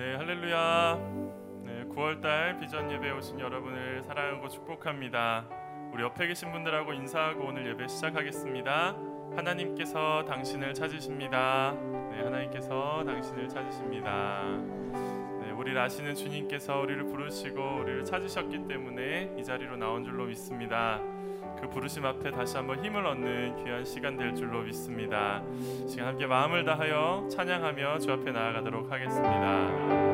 네, 할렐루야. 네, 9월달 비전 예배 오신 여러분을 사랑하고 축복합니다. 우리 옆에 계신 분들하고 인사하고 오늘 예배 시작하겠습니다. 하나님께서 당신을 찾으십니다. 네, 하나님께서 당신을 찾으십니다. 네, 우리를 아시는 주님께서 우리를 부르시고 우리를 찾으셨기 때문에 이 자리로 나온 줄로 믿습니다. 그 부르심 앞에 다시 한번 힘을 얻는 귀한 시간 될 줄로 믿습니다. 시간 함께 마음을 다하여 찬양하며 주 앞에 나아가도록 하겠습니다.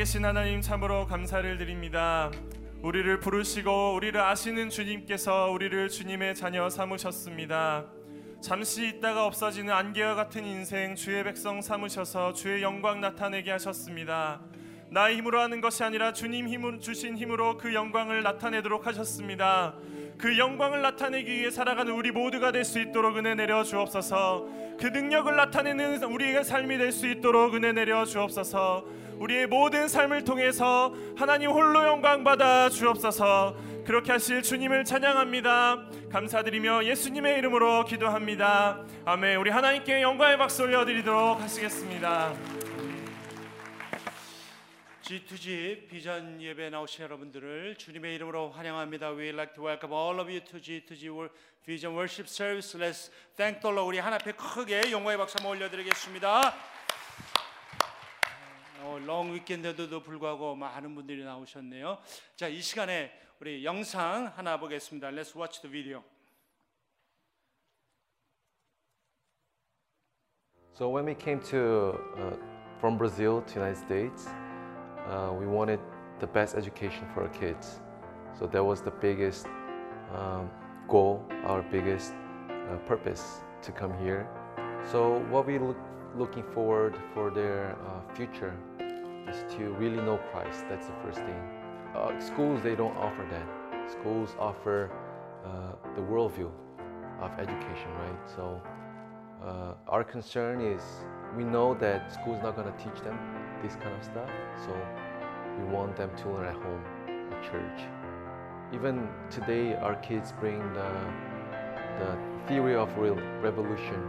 살아계신 하나님 참으로 감사를 드립니다. 우리를 부르시고 우리를 아시는 주님께서 우리를 주님의 자녀 삼으셨습니다. 잠시 있다가 없어지는 안개와 같은 인생 주의 백성 삼으셔서 주의 영광 나타내게 하셨습니다. 나의 힘으로 하는 것이 아니라 주님 힘으로 주신 힘으로 그 영광을 나타내도록 하셨습니다. 그 영광을 나타내기 위해 살아가는 우리 모두가 될 수 있도록 은혜 내려 주옵소서. 그 능력을 나타내는 우리의 삶이 될 수 있도록 은혜 내려 주옵소서. 우리의 모든 삶을 통해서 하나님 홀로 영광 받아 주옵소서. 그렇게 하실 주님을 찬양합니다. 감사드리며 예수님의 이름으로 기도합니다. 아멘. 우리 하나님께 영광의 박수 올려드리도록 하시겠습니다. G2G 비전 예배 나오신 여러분들을 주님의 이름으로 환영합니다. We like to welcome all of you to G2G Vision Worship Service. Let's thank the Lord. 우리 하나 앞에 크게 영광의 박수 한번 올려드리겠습니다. 어, 롱 위켄드에도 불구하고 많은 분들이 나오셨네요. 자, 이 시간에 우리 영상 하나 보겠습니다. Let's watch the video. So when we came to uh, from Brazil to United States, uh, we wanted the best education for our kids. So that was the biggest um, goal, our biggest uh, purpose to come here. So what we look looking forward for their uh, future is to really know Christ. That's the first thing. Uh, schools they don't offer that. Schools offer uh, the worldview of education, right? So uh, our concern is we know that school's not going to teach them this kind of stuff, so we want them to learn at home, at church. Even today, our kids bring the the theory of revolution,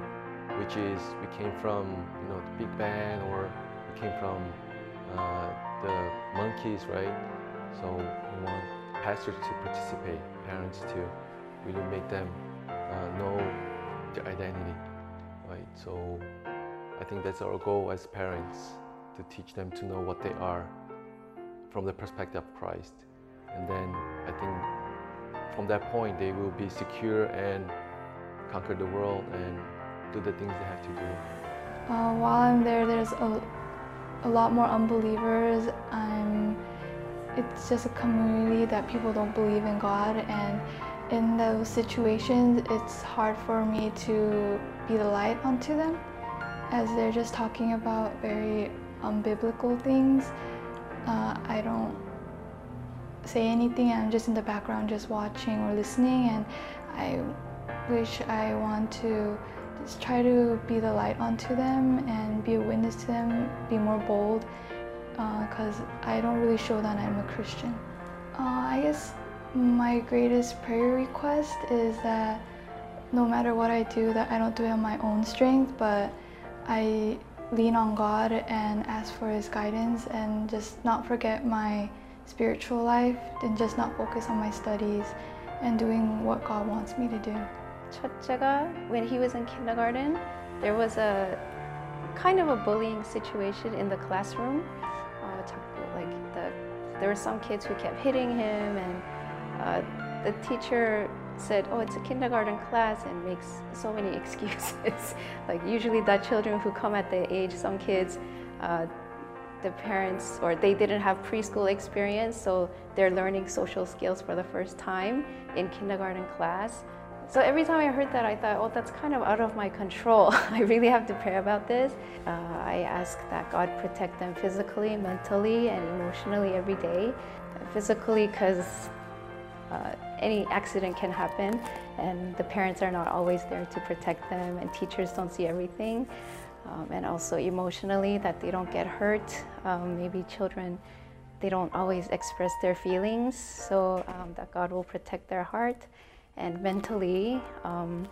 which is we came from you know the Big Bang or we came from uh, the monkeys, right? So we want pastors to participate, parents to really make them uh, know their identity, right? So I think that's our goal as parents to teach them to know what they are from the perspective of Christ. And then I think from that point they will be secure and conquer the world and do the things they have to do. Uh, while I'm there, there's a, a lot more unbelievers. I'm, it's just a community that people don't believe in God, and in those situations, it's hard for me to be the light onto them, as they're just talking about very unbiblical things. Uh, I don't say anything. I'm just in the background, just watching or listening, and I wish I want to just try to be the light onto them and be a witness to them, be more bold, because uh, I don't really show that I'm a Christian. Uh, I guess my greatest prayer request is that no matter what I do, that I don't do it on my own strength, but I lean on God and ask for His guidance and just not forget my spiritual life and just not focus on my studies and doing what God wants me to do. When he was in kindergarten, there was a kind of a bullying situation in the classroom. Uh, like the, there were some kids who kept hitting him, and uh, the teacher said, "Oh, it's a kindergarten class," and makes so many excuses. like usually, the children who come at the age, some kids. Uh, the parents or they didn't have preschool experience so they're learning social skills for the first time in kindergarten class so every time I heard that, I thought, oh, that's kind of out of my control. I really have to pray about this. Uh, I ask that God protect them physically, mentally, and emotionally every day. Physically, because uh, any accident can happen, and the parents are not always there to protect them, and teachers don't see everything. Um, and also emotionally, that they don't get hurt. Um, maybe children, they don't always express their feelings, so um, that God will protect their heart and mentally um,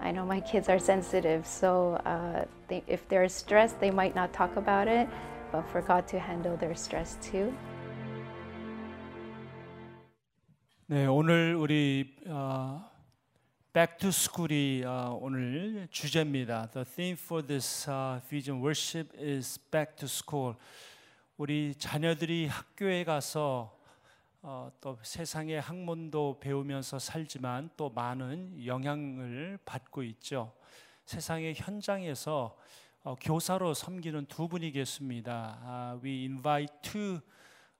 i know my kids are sensitive so uh, they, if they're stressed they might not talk about it but for god to handle their stress too 네 오늘 우리 어, Back to School이 어, 오늘 주제입니다. The theme for this uh, Vision Worship is Back to School. 우리 자녀들이 학교에 가서 어, 또 세상의 학문도 배우면서 살지만 또 많은 영향을 받고 있죠. 세상의 현장에서 어, 교사로 섬기는 두 분이 계십니다. Uh, we invite two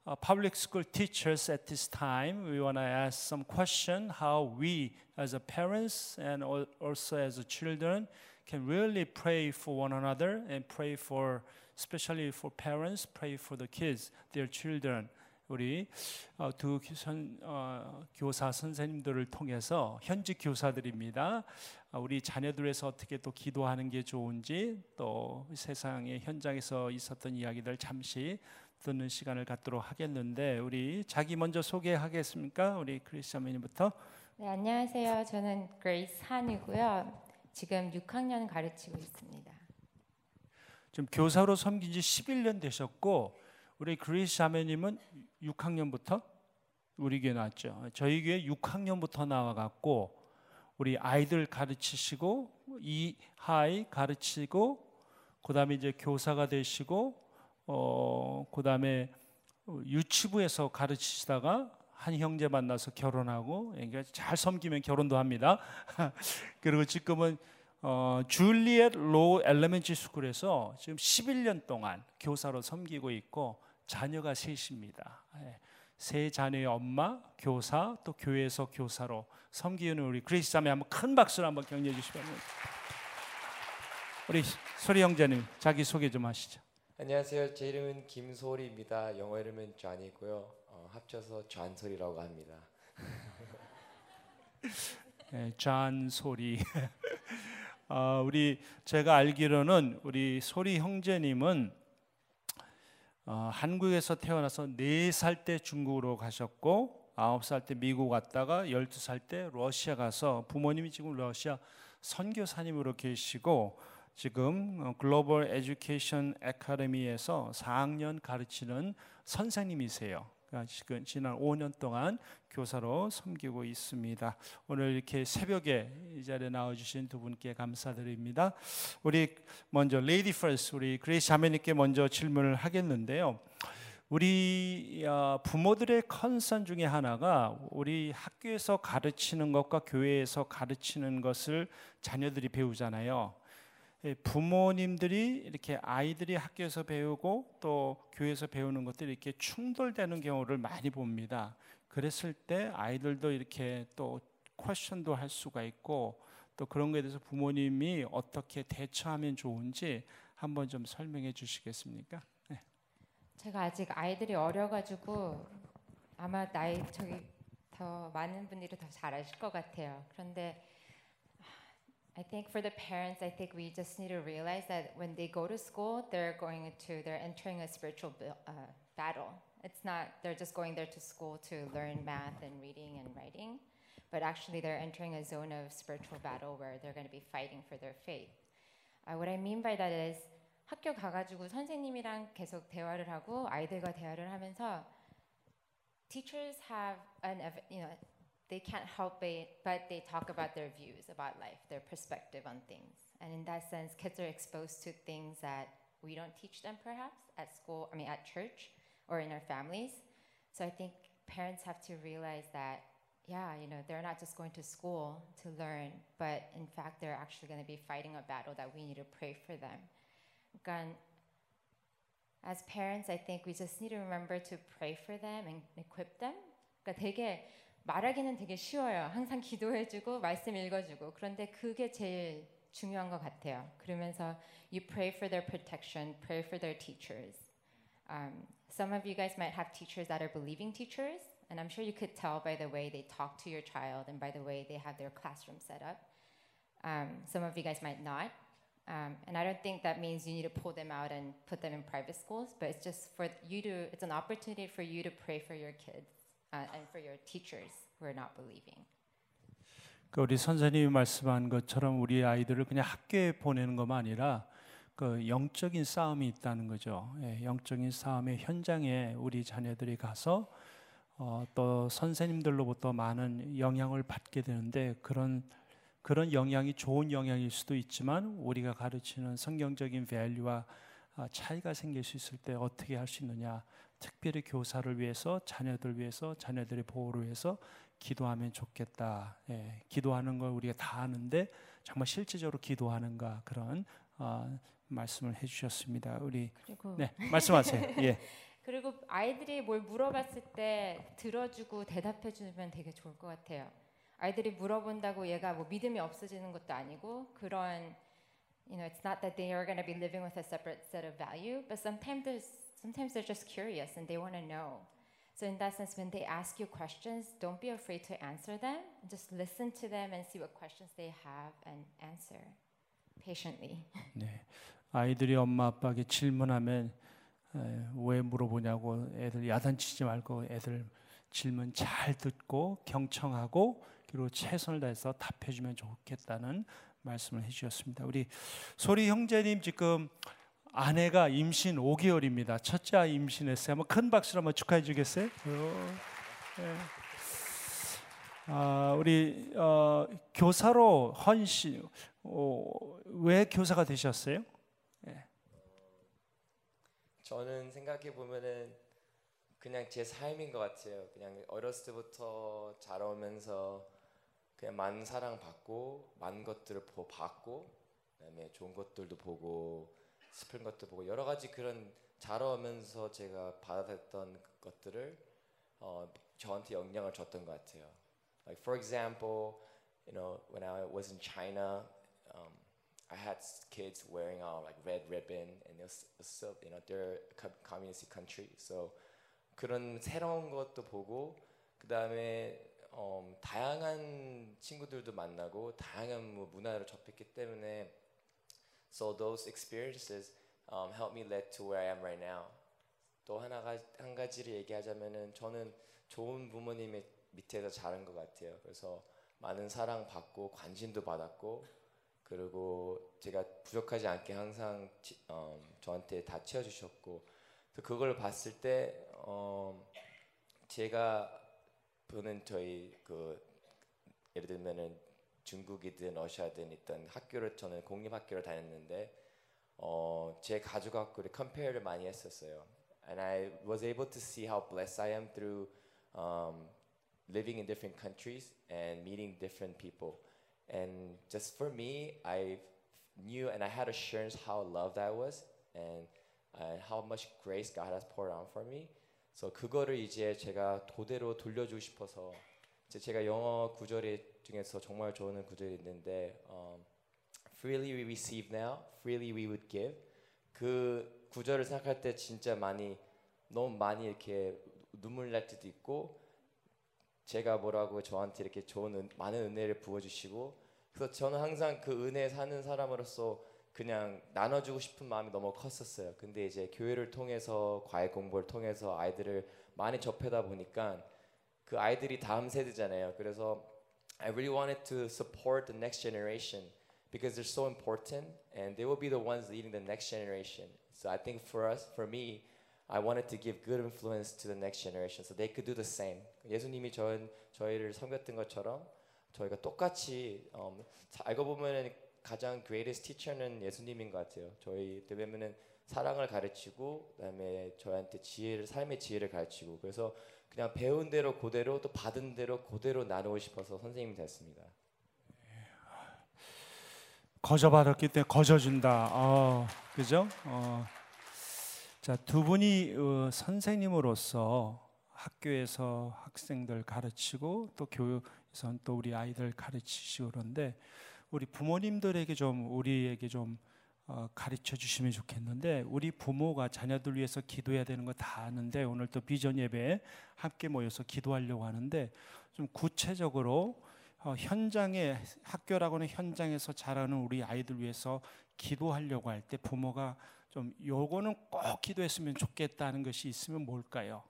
uh, public school teachers at this time. We want to ask some question how we as a parents and al- also as a children can really pray for one another and pray for especially for parents pray for the kids, their children. 우리 어, 두 교- 선, 어, 교사 선생님들을 통해서 현직 교사들입니다. 어, 우리 자녀들에서 어떻게 또 기도하는 게 좋은지 또 세상의 현장에서 있었던 이야기들 잠시 듣는 시간을 갖도록 하겠는데 우리 자기 먼저 소개하겠습니까? 우리 크리스천민부터 네, 안녕하세요. 저는 그레이스 한이고요. 지금 6학년 가르치고 있습니다. 지금 교사로 섬긴 지 11년 되셨고 우리 그레이스 자매님은 6학년부터 우리 교회 나왔죠. 저희 교회 6학년부터 나와갖고 우리 아이들 가르치시고 이하이 가르치고 그다음에 이제 교사가 되시고 어 그다음에 유치부에서 가르치시다가 한 형제 만나서 결혼하고 그러니까 잘 섬기면 결혼도 합니다. 그리고 지금은 어, 줄리엣 로 엘레멘치 스쿨에서 지금 11년 동안 교사로 섬기고 있고 자녀가 셋입니다. 예. 세 자녀의 엄마, 교사, 또 교회에서 교사로 섬기는 우리 그리스 자매 한번 큰 박수로 한번 격려해 주시기 바랍니다. 우리 소리 형제님 자기 소개 좀 하시죠. 안녕하세요. 제 이름은 김소리입니다. 영어 이름은 존이고요. 어, 합쳐서 존소리라고 합니다. 예, 잔 소리. 어, 우리 제가 알기로는 우리 소리 형제님은 어, 한국에서 태어나서 네살때 중국으로 가셨고 아홉 살때 미국 갔다가 열두 살때 러시아 가서 부모님이 지금 러시아 선교사님으로 계시고 지금 어, Global Education Academy에서 4학년 가르치는 선생님이세요. 지난 5년 동안 교사로 섬기고 있습니다. 오늘 이렇게 새벽에 이 자리에 나와주신 두 분께 감사드립니다. 우리 먼저 lady first 우리 그레이스 자매님께 먼저 질문을 하겠는데요. 우리 어, 부모들의 concern 중에 하나가 우리 학교에서 가르치는 것과 교회에서 가르치는 것을 자녀들이 배우잖아요. 예, 부모님들이 이렇게 아이들이 학교에서 배우고 또 교회에서 배우는 것들이 이렇게 충돌되는 경우를 많이 봅니다. 그랬을 때 아이들도 이렇게 또 퀘션도 할 수가 있고 또 그런 거에 대해서 부모님이 어떻게 대처하면 좋은지 한번 좀 설명해 주시겠습니까? 제가 아직 아이들이 어려가지고 아마 나이 저기 더 많은 분들이 더 잘 아실 것 같아요. 그런데 I think for the parents, I think we just need to realize that when they go to school, they're going to they're entering a spiritual bu- uh, battle. It's not they're just going there to school to learn math and reading and writing, but actually they're entering a zone of spiritual battle where they're going to be fighting for their faith. Uh, what I mean by that is 학교 가가지고 선생님이랑 계속 대화를 하고 아이들과 대화를 하면서 teachers have an ev- you know they can't help it but they talk about their views about life their perspective on things and in that sense kids are exposed to things that we don't teach them perhaps at school i mean at church or in our families so i think parents have to realize that yeah you know they're not just going to school to learn but in fact they're actually going to be fighting a battle that we need to pray for them 그러니까 as parents, I think we just need to remember to pray for them and equip them. 그러니까 되게 말하기는 되게 쉬워요. 항상 기도해주고 말씀 읽어주고 그런데 그게 제일 중요한 것 같아요. 그러면서 you pray for their protection, pray for their teachers. Um, some of you guys might have teachers that are believing teachers, and I'm sure you could tell by the way they talk to your child and by the way they have their classroom set up. Um, some of you guys might not. Um, and I don't think that means you need to pull them out and put them in private schools, but it's just for you to, it's an opportunity for you to pray for your kids uh, and for your teachers who are not believing. 그 우리 선생님이 말씀한 것처럼 우리 아이들을 그냥 학교에 보내는 것만 아니라 그 영적인 싸움이 있다는 거죠. 예, 영적인 싸움의 현장에 우리 자녀들이 가서 어, 또 선생님들로부터 많은 영향을 받게 되는데 그런 그런 영향이 좋은 영향일 수도 있지만 우리가 가르치는 성경적인 밸류와 아, 차이가 생길 수 있을 때 어떻게 할 수 있느냐. 특별히 교사를 위해서 자녀들 위해서 자녀들의 보호를 위해서 기도하면 좋겠다. 예, 기도하는 걸 우리가 다 아는데 정말 실제적으로 기도하는가 그런 어, 말씀을 해주셨습니다. 우리 네 말씀하세요. 예. 그리고 아이들이 뭘 물어봤을 때 들어주고 대답해 주면 되게 좋을 것 같아요. 아이들이 물어본다고 얘가 뭐 믿음이 없어지는 것도 아니고 그런 you know it's not that they are going to be living with a separate set of value, but sometimes there's sometimes they're just curious and they want to know. So in that sense, when they ask you questions, don't be afraid to answer them. Just listen to them and see what questions they have and answer patiently. 네. 아이들이 엄마 아빠에게 질문하면 에, 왜 물어보냐고 애들 야단치지 말고 애들 질문 잘 듣고 경청하고 그리고 최선을 다해서 답해주면 좋겠다는 말씀을 해주셨습니다. 우리 소리 형제님 지금 아내가 임신 5개월입니다. 첫째 아이 임신했어요. 한번 큰 박수로 한번 축하해 주겠어요? 네. 아, 우리 어, 교사로 헌신 어, 왜 교사가 되셨어요? 저는 생각해 보면은 그냥 제 삶인 것 같아요. 그냥 어렸을 때부터 자라오면서 그냥 많은 사랑 받고 많은 것들을 보, 받고 그다음에 좋은 것들도 보고 슬픈 것도 보고 여러 가지 그런 자라오면서 제가 받아들였던 것들을 어, 저한테 영향을 줬던 것 같아요. Like for example, you know, when I was in China, um, I had kids wearing out like red ribbon, and it was, it was so, you know they're a co- communist country, so 그런 새로운 것도 보고 그 다음에 음, 다양한 친구들도 만나고 다양한 뭐 문화를 접했기 때문에 so those experiences um, helped me lead to where I am right now. 또 하나가 한 가지를 얘기하자면은 저는 좋은 부모님의 밑에서 자란 것 같아요. 그래서 많은 사랑 받고 관심도 받았고 그리고 제가 부족하지 않게 항상 치- 어, 저한테 다 채워주셨고 또 그걸 봤을 때 어, 제가 보는 저희 그 예를 들면은 중국이든 러시아든 있던 학교를 저는 공립 학교를 다녔는데 어, 제 가족하고 컴페어를 많이 했었어요. And I was able to see how blessed I am through um, living in different countries and meeting different people. And just for me, I knew and I had assurance how loved I was and and how much grace God has poured out for me. 그래서 그거를 이제 제가 도대로 돌려주고 싶어서 제가 영어 구절이 중에서 정말 좋아하는 구절이 있는데 um, freely we receive now, freely we would give. 그 구절을 생각할 때 진짜 많이 너무 많이 이렇게 눈물 날 때도 있고 제가 뭐라고 저한테 이렇게 좋은 은, 많은 은혜를 부어주시고 그래서 저는 항상 그 은혜 사는 사람으로서 그냥 나눠주고 싶은 마음이 너무 컸었어요. 근데 이제 교회를 통해서 과외 공부를 통해서 아이들을 많이 접하다 보니까 그 아이들이 다음 세대잖아요. 그래서 I really wanted to support the next generation because they're so important and they will be the ones leading the next generation. So I think for us, for me, I wanted to give good influence to the next generation so they could do the same. 예수님이 저, 저희를 섬겼던 것처럼 저희가 똑같이 음, 자- 알고 보면은 가장 greatest teacher는 예수님인 것 같아요. 저희 왜냐면은 사랑을 가르치고 그다음에 저한테 지혜를 삶의 지혜를 가르치고 그래서 그냥 배운 대로 그대로 또 받은 대로 그대로 나누고 싶어서 선생님이 됐습니다. 거저 받았기 때문에 거저 준다. 어, 그죠? 어. 자, 두 분이 어, 선생님으로서 학교에서 학생들 가르치고 또 교육에서는 또 우리 아이들 가르치시고 그런데 우리 부모님들에게 좀 우리에게 좀 어, 가르쳐 주시면 좋겠는데 우리 부모가 자녀들 위해서 기도해야 되는 거 다 아는데 오늘 또 비전 예배에 함께 모여서 기도하려고 하는데 좀 구체적으로 어, 현장에 학교라고는 현장에서 자라는 우리 아이들 위해서 기도하려고 할 때 부모가 좀 요거는 꼭 기도했으면 좋겠다는 것이 있으면 뭘까요?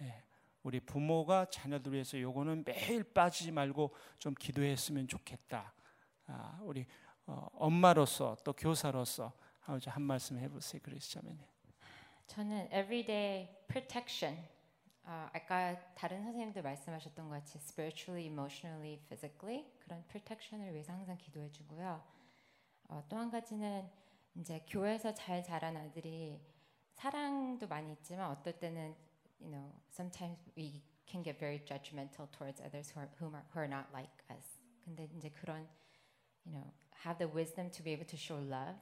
예, 우리 부모가 자녀들 위해서 요거는 매일 빠지지 말고 좀 기도했으면 좋겠다. 아, 우리 어, 엄마로서 또 교사로서 아버지 한 말씀 해보세요, 그러시자면. 저는 everyday protection. 아, 아까 다른 선생님들 말씀하셨던 것 같이 spiritually, emotionally, physically 그런 protection을 위해서 항상 기도해 주고요. 어, 또한 가지는 이제 교회에서 잘 자란 아들이 사랑도 많이 있지만 어떨 때는 you know sometimes we can get very judgmental towards others who are, whom are, who are not like us. 근데 이제 그런 you know have the wisdom to be able to show love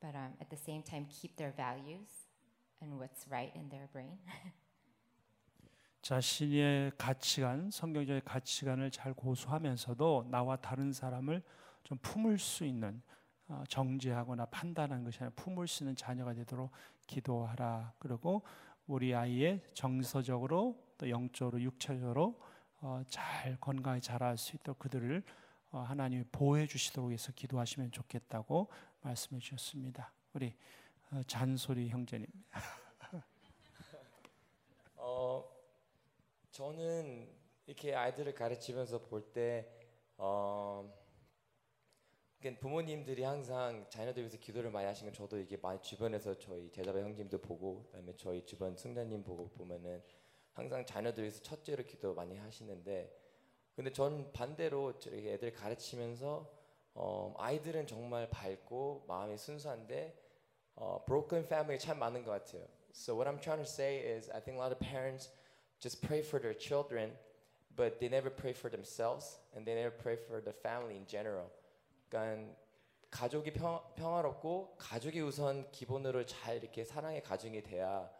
but um, at the same time keep their values and what's right in their brain. 자신의 가치관, 성경적인 가치관을 잘 고수하면서도 나와 다른 사람을 좀 품을 수 있는 어, 정죄하거나 판단하는 것이 아니라 품을 수 있는 자녀가 되도록 기도하라. 그리고 우리 아이의 정서적으로 또 영적으로 육체적으로 어, 잘 건강히 자랄 수 있도록 그들을 어, 하나님이 보호해 주시도록 해서 기도하시면 좋겠다고 말씀해 주셨습니다. 우리 어, 잔소리 형제님. 어 저는 이렇게 아이들을 가르치면서 볼때 어, 부모님들이 항상 자녀들 위해서 기도를 많이 하시는 건 저도 이게 많이 주변에서 저희 제자배 형님도 보고 그다음에 저희 주변 승자님 보고 보면은 항상 자녀들 위해서 첫째로 기도 많이 하시는데 근데 전 반대로 저렇게 애들 가르치면서 어, 아이들은 정말 밝고 마음이 순수한데 어, broken family 참 많은 것 같아요. So what I'm trying to say is I think a lot of parents just pray for their children, but they never pray for themselves and they never pray for the family in general. 그러니까 가족이 평, 평화롭고 가족이 우선 기본으로 잘 이렇게 사랑의 가정이 돼야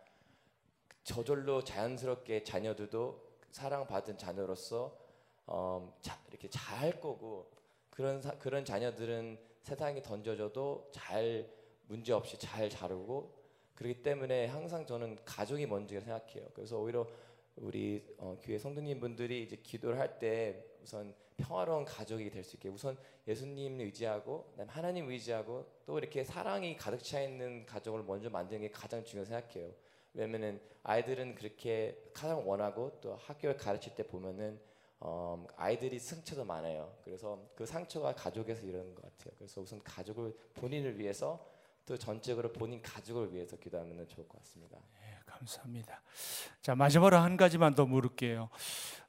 저절로 자연스럽게 자녀들도 사랑받은 자녀로서 어, 자, 이렇게 잘 거고 그런 사, 그런 자녀들은 세상에 던져져도 잘 문제 없이 잘 자르고 그렇기 때문에 항상 저는 가족이 먼저 생각해요. 그래서 오히려 우리 어, 교회 성도님 분들이 이제 기도를 할 때 우선 평화로운 가족이 될 수 있게 우선 예수님 의지하고 하나님 의지하고 또 이렇게 사랑이 가득 차 있는 가족을 먼저 만드는 게 가장 중요하다고 생각해요. 왜냐면은 아이들은 그렇게 가장 원하고 또 학교에 가르칠 때 보면은 어, 아이들이 상처도 많아요. 그래서 그 상처가 가족에서 이러는 것 같아요. 그래서 우선 가족을 본인을 위해서 또 전적으로 본인 가족을 위해서 기도하면 좋을 것 같습니다. 네, 감사합니다. 자 마지막으로 한 가지만 더 물을게요.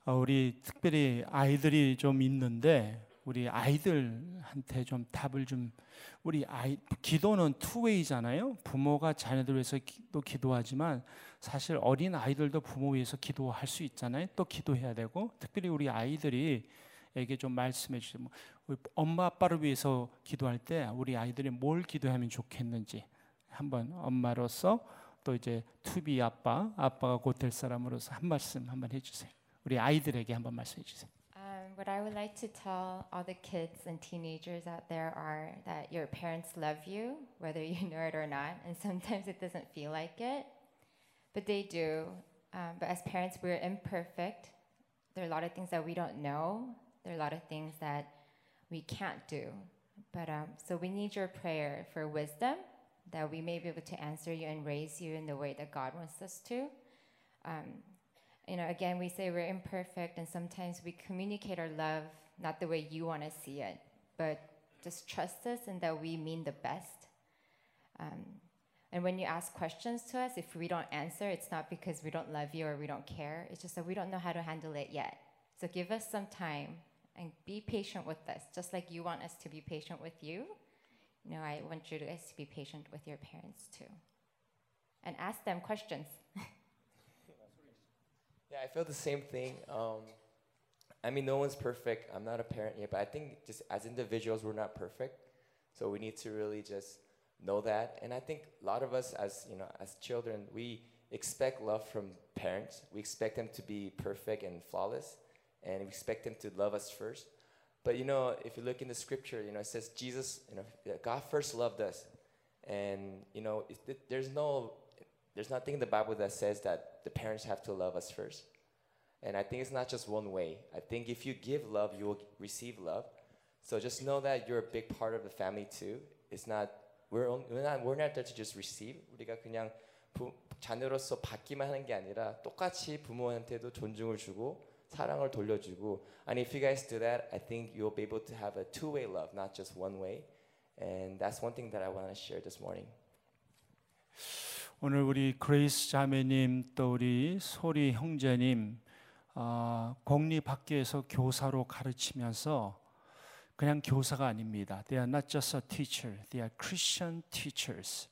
어, 우리 특별히 아이들이 좀 있는데 우리 아이들한테 좀 답을 좀 우리 아이 기도는 투웨이잖아요. 부모가 자녀들 위해서 또 기도하지만 사실 어린 아이들도 부모 위해서 기도할 수 있잖아요. 또 기도해야 되고 특별히 우리 아이들이 에게 좀 말씀해. 뭐, 엄마 아빠를 위해서 기도할 때 우리 아이들이 뭘 기도하면 좋겠는지 한번 엄마로서 또 이제 투비 아빠 아빠가 곧 될 사람으로서 한 말씀 한번 해주세요. 우리 아이들에게 한번 말씀해 주세요. Um, what I would like to tell all the kids and teenagers out there are that your parents love you, whether you know it or not, and sometimes it doesn't feel like it, but they do. Um, but as parents, we're imperfect. There are a lot of things that we don't know. There are a lot of things that we can't do. But um, so we need your prayer for wisdom that we may be able to answer you and raise you in the way that God wants us to. Um, you know, again, we say we're imperfect, and sometimes we communicate our love not the way you want to see it, but just trust us and that we mean the best. Um, and when you ask questions to us, if we don't answer, it's not because we don't love you or we don't care. It's just that we don't know how to handle it yet. So give us some time and be patient with us, just like you want us to be patient with you. You know, I want you guys to be patient with your parents too. And ask them questions. Yeah, I feel the same thing. Um, I mean, no one's perfect. I'm not a parent yet, but I think just as individuals, we're not perfect. So we need to really just know that. And I think a lot of us, as you know, as children, we expect love from parents. We expect them to be perfect and flawless, and we expect them to love us first. But you know, if you look in the scripture, you know, it says Jesus, you know, God first loved us, and you know, it, there's no there's nothing in the Bible that says that the parents have to love us first. And I think it's not just one way. I think if you give love, you will receive love. So just know that you're a big part of the family too. It's not we're, on, we're not we're not there to just receive. 우리가 그냥 부, 자녀로서 받기만 하는 게 아니라 똑같이 부모한테도 존중을 주고 사랑을 돌려주고. And if you guys do that, I think you'll be able to have a two-way love, not just one way. And that's one thing that I want to share this morning. 오늘 우리 그레이스 자매님 또 우리 소리 형제님 어, 공립학교에서 교사로 가르치면서 그냥 교사가 아닙니다. They are not just a teacher. They are Christian teachers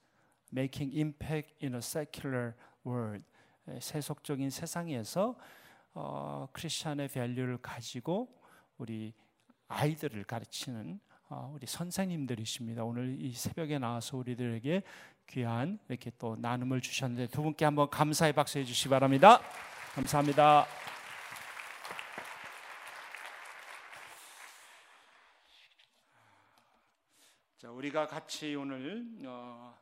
making impact in a secular world. 세속적인 세상에서 어, 크리스천의 밸류를 가지고 우리 아이들을 가르치는 어, 우리 선생님들이십니다. 오늘 이 새벽에 나와서 우리들에게 귀한 이렇게 또 나눔을 주셨는데 두 분께 한번 감사의 박수 해주시기 바랍니다. 감사합니다. 자, 우리가 같이 오늘 어,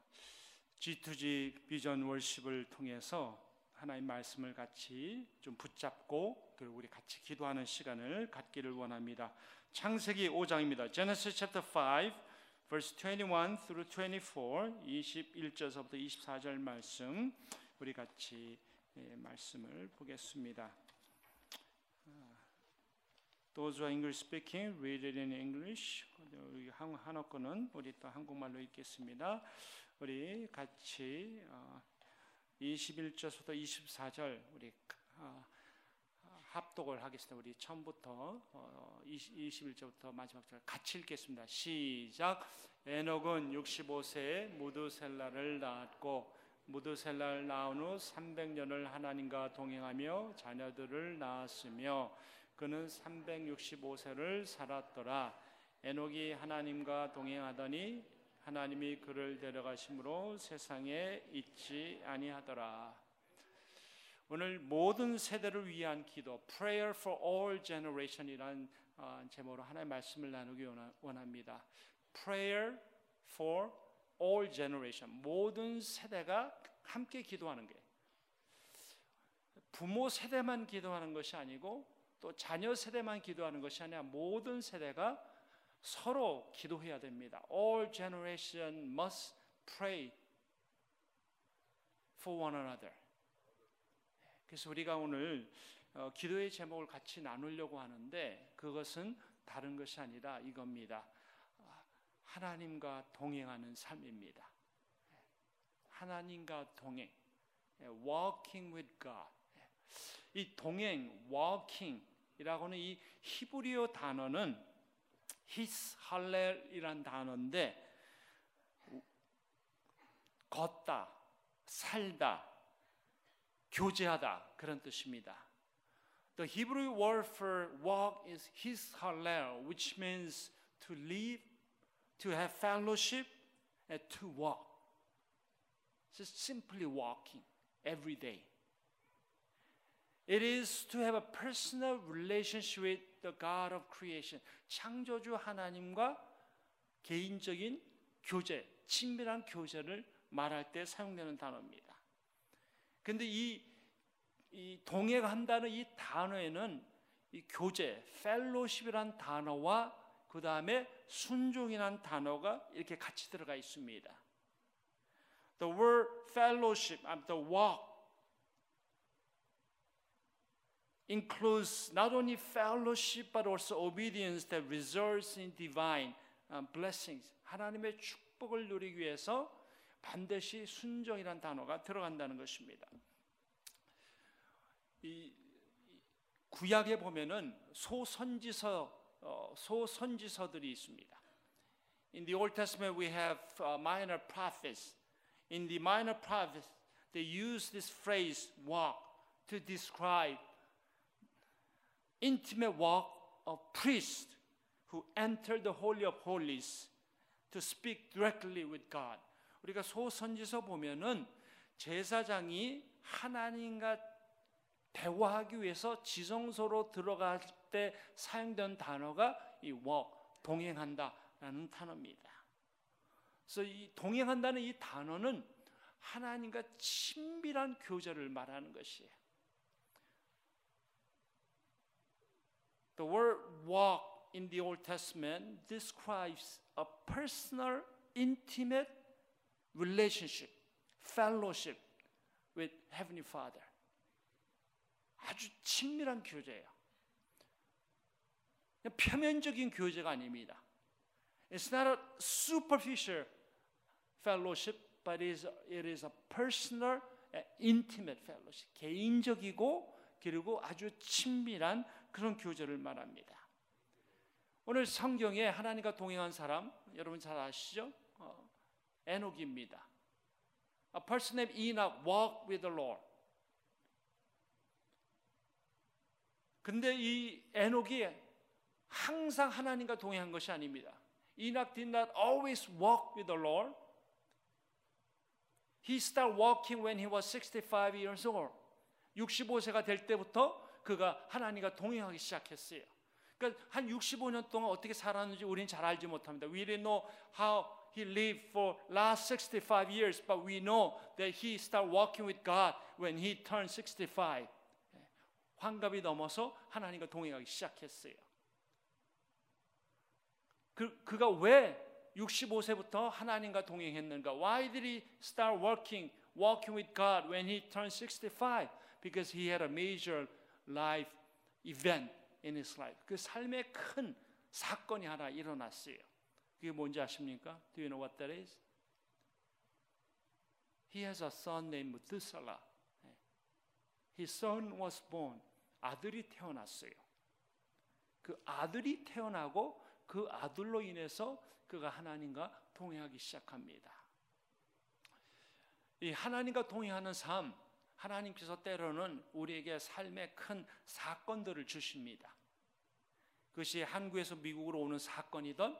G2G 비전 월십을 통해서 하나님 말씀을 같이 좀 붙잡고 그리고 우리 같이 기도하는 시간을 갖기를 원합니다. 창세기 5장입니다. Genesis chapter 5 verse 21 through 24 21절서부터 24절 말씀 우리 같이 예, 말씀을 보겠습니다. Those who are English speaking, read it in English. 우리 한- 한어 거는 우리 또 한국말로 읽겠습니다. 우리 같이 어, 21절부터 24절 우리 어, 합독을 하겠습니다. 우리 처음부터 어, 20, 21절부터 마지막 절 같이 읽겠습니다. 시작. 에녹은 65세에 무드셀라를 낳았고 무드셀라를 낳은 후 300년을 하나님과 동행하며 자녀들을 낳았으며 그는 365세를 살았더라. 에녹이 하나님과 동행하더니 하나님이 그를 데려가심으로 세상에 있지 아니하더라. 오늘 모든 세대를 위한 기도, Prayer for all generation이란 어, 제목으로 하나의 말씀을 나누기 원합니다. Prayer for all generation, 모든 세대가 함께 기도하는 게 부모 세대만 기도하는 것이 아니고 또 자녀 세대만 기도하는 것이 아니라 모든 세대가 서로 기도해야 됩니다. All generation must pray for one another. 그래서 우리가 오늘 어, 기도의 제목을 같이 나누려고 하는데 그것은 다른 것이 아니라 이겁니다. 아, 하나님과 동행하는 삶입니다. 하나님과 동행, 예, walking with God. 예. 이 동행, walking이라고 는 이 히브리어 단어는 his 할렐이란 단어인데 걷다, 살다, 교제하다 그런 뜻입니다. The Hebrew word for walk is his hallel, which means to live, to have fellowship, and to walk. Just simply walking every day. It is to have a personal relationship with the God of creation. 창조주 하나님과 개인적인 교제, 친밀한 교제를 말할 때 사용되는 단어입니다. 근데 이, 이 동행한다는 이 단어에는 이 교제, fellowship이란 단어와 그 다음에 순종이란 단어가 이렇게 같이 들어가 있습니다. The word fellowship, the walk, includes not only fellowship but also obedience that results in divine uh, blessings. 하나님의 축복을 누리기 위해서 반드시 순종이란 단어가 들어간다는 것입니다. 이 구약에 보면은 소선지서 어, 소선지서들이 있습니다. In the Old Testament we have uh, minor prophets. In the minor prophets they use this phrase walk to describe intimate walk of priests who enter the holy of holies to speak directly with God. 우리가 소선지서 보면은 제사장이 하나님과 대화하기 위해서 지성소로 들어갈 때 사용된 단어가 이 walk, 동행한다라는 단어입니다. 그래서 이 동행한다는 이 단어는 하나님과 친밀한 교제를 말하는 것이에요. The word walk in the Old Testament describes a personal, intimate relationship, fellowship with Heavenly Father. 아주 친밀한 교제예요. 표면적인 교제가 아닙니다. It's not a superficial fellowship, but it is, it is a personal, intimate fellowship. 개인적이고 그리고 아주 친밀한 그런 교제를 말합니다. 오늘 성경에 하나님과 동행한 사람 여러분 잘 아시죠? 어, 에녹입니다. A person named Enoch walked with the Lord. 근데 이 에녹이 항상 하나님과 동행한 것이 아닙니다. Enoch did not always walk with the Lord. He started walking when he was 65 years old. 65세가 될 때부터 그가 하나님과 동행하기 시작했어요. 그러니까 한 65년 동안 어떻게 살았는지 우리는 잘 알지 못합니다. We didn't know how he lived for last 65 years, but we know that he started walking with God when he turned 65. 환갑이 넘어서 하나님과 동행하기 시작했어요. 그, 그가 왜 65세부터 하나님과 동행했는가? Why did he start working, walking with God when he turned 65? Because he had a major life event in his life. 그 삶에 큰 사건이 하나 일어났어요. 그게 뭔지 아십니까? Do you know what that is? He has a son named Methuselah. His son was born. 아들이 태어났어요. 그 아들이 태어나고 그 아들로 인해서 그가 하나님과 동행하기 시작합니다. 이 하나님과 동행하는 삶, 하나님께서 때로는 우리에게 삶의 큰 사건들을 주십니다. 그것이 한국에서 미국으로 오는 사건이든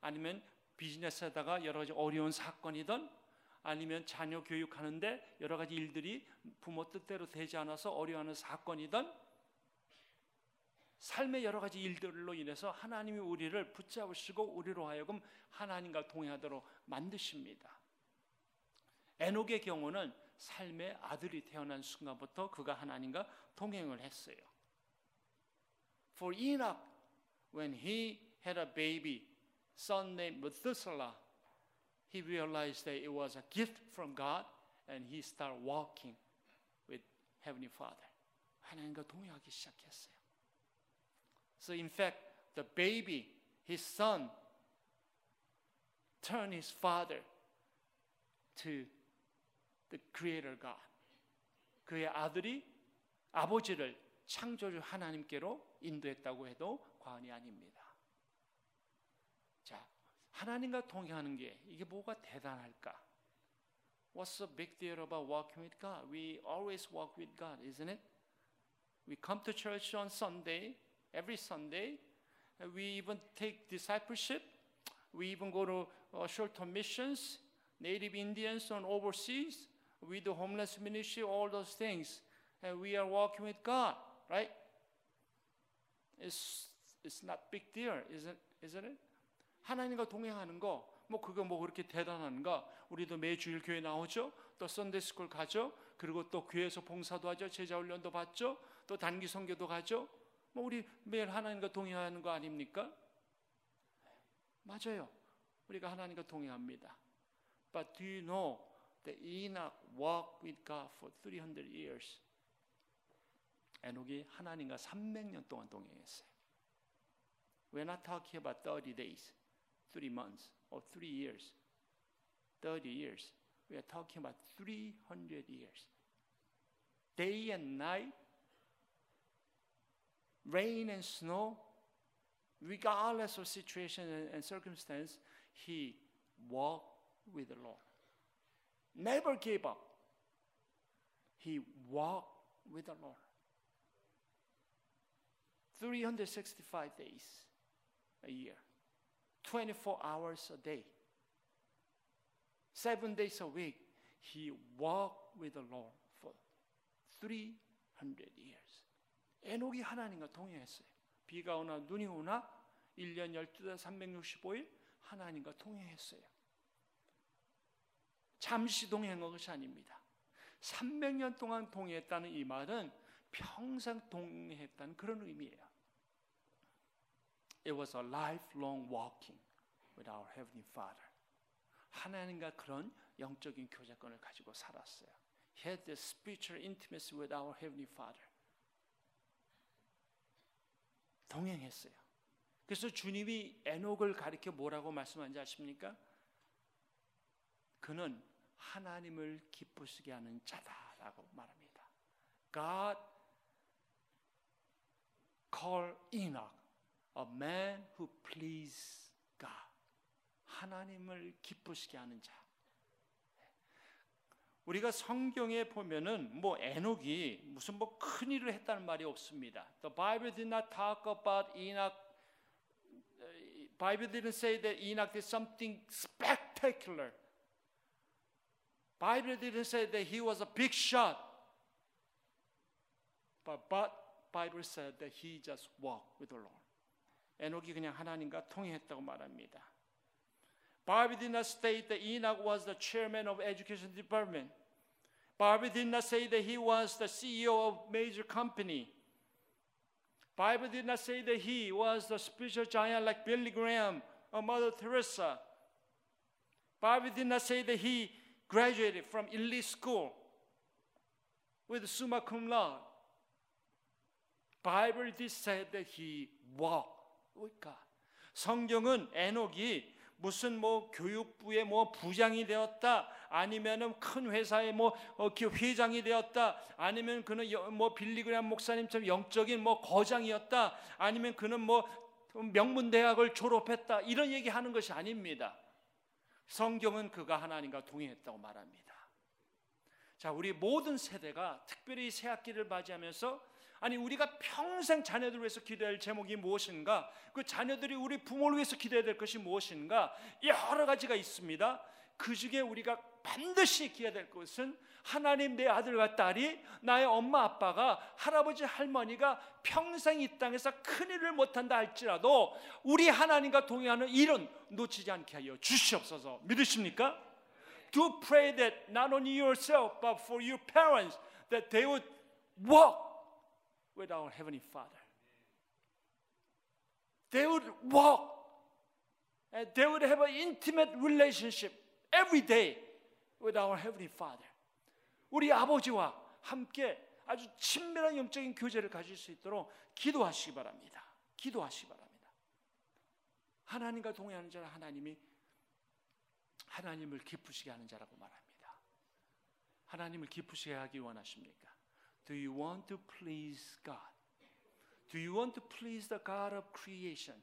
아니면 비즈니스에다가 여러 가지 어려운 사건이든 아니면 자녀 교육하는데 여러 가지 일들이 부모 뜻대로 되지 않아서 어려워하는 사건이든 삶의 여러 가지 일들로 인해서 하나님이 우리를 붙잡으시고 우리로 하여금 하나님과 동행하도록 만드십니다. 에녹의 경우는 삶의 아들이 태어난 순간부터 그가 하나님과 동행을 했어요. For Enoch, when he had a baby, son named Methuselah, he realized that it was a gift from God and he started walking with Heavenly Father. 하나님과 동행하기 시작했어요. So in fact, the baby, his son, turned his father to the creator God. 그의 아들이 아버지를 창조주 하나님께로 인도했다고 해도 과언이 아닙니다. 자, 하나님과 동행하는 게 이게 뭐가 대단할까? What's the big deal about walking with God? We always walk with God, isn't it? We come to church on Sunday, every Sunday. We even take discipleship. We even go to uh, short-term missions, native Indians on overseas. We do homeless ministry, all those things. And we are walking with God, right? It's, it's not big deal, isn't, isn't it? 하나님과 동행하는 거, 뭐 그거 뭐 그렇게 대단한가? 우리도 매주일 교회 나오죠. 또 Sunday school 가죠. 그리고 또 교회에서 봉사도 하죠. 제자 훈련도 받죠. 또 단기 선교도 가죠. 뭐 우리 매일 하나님과 동행하는 거 아닙니까? 맞아요. 우리가 하나님과 동행합니다. But do you know that Enoch walked with God for 300 years? 에녹이 하나님과 300년 동안 동행했어요. We're not talking about 30 days, 3 months, or 3 years, 30 years. We are talking about 300 years. Day and night, rain and snow, regardless of situation and, and circumstance, he walked with the Lord. Never gave up. He walked with the Lord. 365 days a year, 24 hours a day, seven days a week, he walked with the Lord for 300 years. 에녹이 하나님과 동행했어요. 비가 오나 눈이 오나 1년 12달 365일 하나님과 동행했어요. 잠시 동행한 것이 아닙니다. 300년 동안 동행했다는 이 말은 평생 동행했다는 그런 의미예요. It was a lifelong walking with our heavenly Father. 하나님과 그런 영적인 교제권을 가지고 살았어요. He had the spiritual intimacy with our heavenly Father. 동행했어요. 그래서 주님이 에녹을 가리켜 뭐라고 말씀하는지 아십니까? 그는 하나님을 기쁘시게 하는 자다라고 말합니다. God called Enoch a man who pleased God. 하나님을 기쁘시게 하는 자. 우리가 성경에 보면은 뭐 에녹이 무슨 뭐 큰 일을 했다는 말이 없습니다. The Bible did not talk about Enoch Bible didn't say that Enoch did something spectacular. Bible didn't say that he was a big shot. But, but Bible said that he just walked with the Lord. 에녹이 그냥 하나님과 통행했다고 말합니다. Bible did not state that Enoch was the chairman of education department. Bible did not say that he was the CEO of major company. Bible did not say that he was the spiritual giant like Billy Graham or Mother Teresa. Bible did not say that he graduated from elite school with summa cum laude. Bible did say that he walked God. 성경은 에녹이 무슨 뭐 교육부의 뭐 부장이 되었다 아니면은 큰 회사의 뭐 어, 회장이 되었다 아니면 그는 뭐 빌리그람 목사님처럼 영적인 뭐 거장이었다 아니면 그는 뭐 명문 대학을 졸업했다 이런 얘기 하는 것이 아닙니다. 성경은 그가 하나님과 동행했다고 말합니다. 자, 우리 모든 세대가 특별히 새 학기를 맞이하면서 아니 우리가 평생 자녀들을 위해서 기도해야 할 제목이 무엇인가? 그 자녀들이 우리 부모를 위해서 기도해야 될 것이 무엇인가? 여러 가지가 있습니다. 그 중에 우리가 반드시 기해야 될 것은 하나님 내 아들과 딸이 나의 엄마 아빠가 할아버지 할머니가 평생 이 땅에서 큰 일을 못한다 할지라도 우리 하나님과 동행하는 일은 놓치지 않게 하여 주시옵소서 믿으십니까? Do pray that not only yourself but for your parents that they would walk with our Heavenly Father. They would walk and they would have an intimate relationship every day with our Heavenly Father. 우리 아버지와 함께 아주 친밀한 영적인 교제를 가질 수 있도록 기도하시기 바랍니다. 기도하시기 바랍니다. 하나님과 동행하는 자는 하나님이 하나님을 기쁘시게 하는 자라고 말합니다. 하나님을 기쁘시게 하기 원하십니까? Do you want to please God? Do you want to please the God of creation?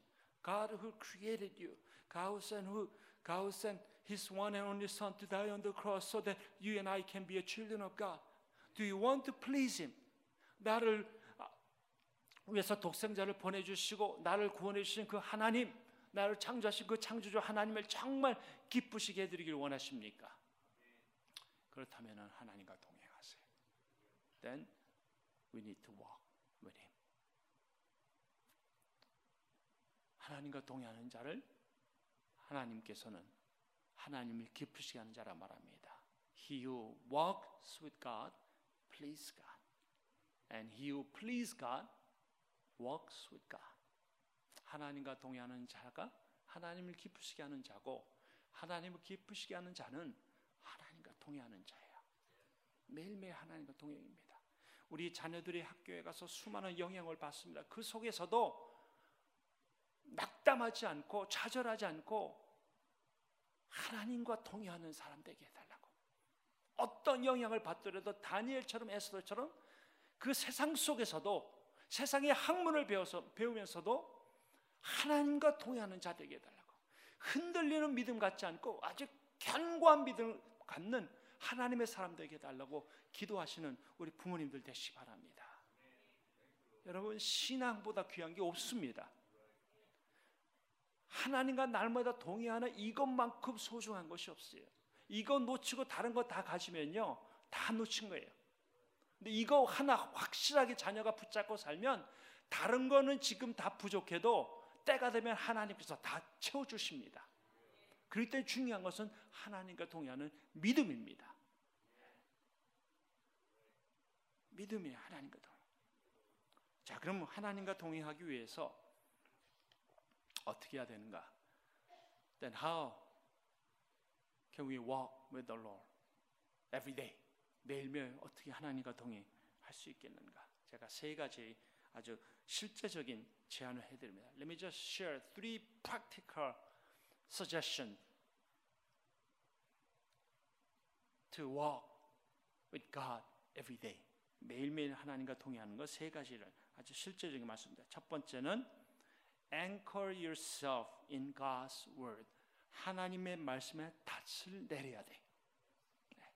God who created you. God who, God who sent His one and only Son to die on the cross so that you and I can be a children of God. Do you want to please Him? 나를 위해서 독생자를 보내주시고 나를 구원해 주신 그 하나님, 나를 창조하신 그 창조주 하나님을 정말 기쁘시게 해드리길 원하십니까? 그렇다면 하나님과 동행하세요. Then we need to walk with Him. 하나님과 동행하는 자를 하나님께서는 하나님을 기쁘시게 하는 자라 말합니다. He who walks with God, please God. And he who please God, walks with God. 하나님과 동행하는 자가 하나님을 기쁘시게 하는 자고 하나님을 기쁘시게 하는 자는 하나님과 동행하는 자예요. 매일매일 하나님과 동행입니다. 우리 자녀들이 학교에 가서 수많은 영향을 받습니다. 그 속에서도 낙담하지 않고 좌절하지 않고 하나님과 동의하는 사람 되게 해달라고. 어떤 영향을 받더라도 다니엘처럼 에스더처럼 그 세상 속에서도 세상의 학문을 배워서 배우면서도 하나님과 동의하는 자 되게 해달라고. 흔들리는 믿음 갖지 않고 아주 견고한 믿음을 갖는 하나님의 사람 되게 해달라고 기도하시는 우리 부모님들 되시기 바랍니다. 여러분 신앙보다 귀한 게 없습니다. 하나님과 날마다 동의하는 이것만큼 소중한 것이 없어요. 이거 놓치고 다른 거 다 가지면요. 다 놓친 거예요. 근데 이거 하나 확실하게 자녀가 붙잡고 살면 다른 거는 지금 다 부족해도 때가 되면 하나님께서 다 채워주십니다. 그럴 때 중요한 것은 하나님과 동의하는 믿음입니다. 믿음이 하나님과 동의. 자, 그럼 하나님과 동행하기 위해서 어떻게 해야 되는가? Then how can we walk with the Lord every day? 매일매일 어떻게 하나님과 동행할 수 있겠는가? 제가 세 가지 아주 실제적인 제안을 해드립니다. Let me just share three practical suggestions to walk with God every day. 매일매일 하나님과 동행하는 것 세 가지를 아주 실제적인 말씀입니다. 첫 번째는 anchor yourself in God's word. 하나님의 말씀에 닻을 내려야 돼. 네.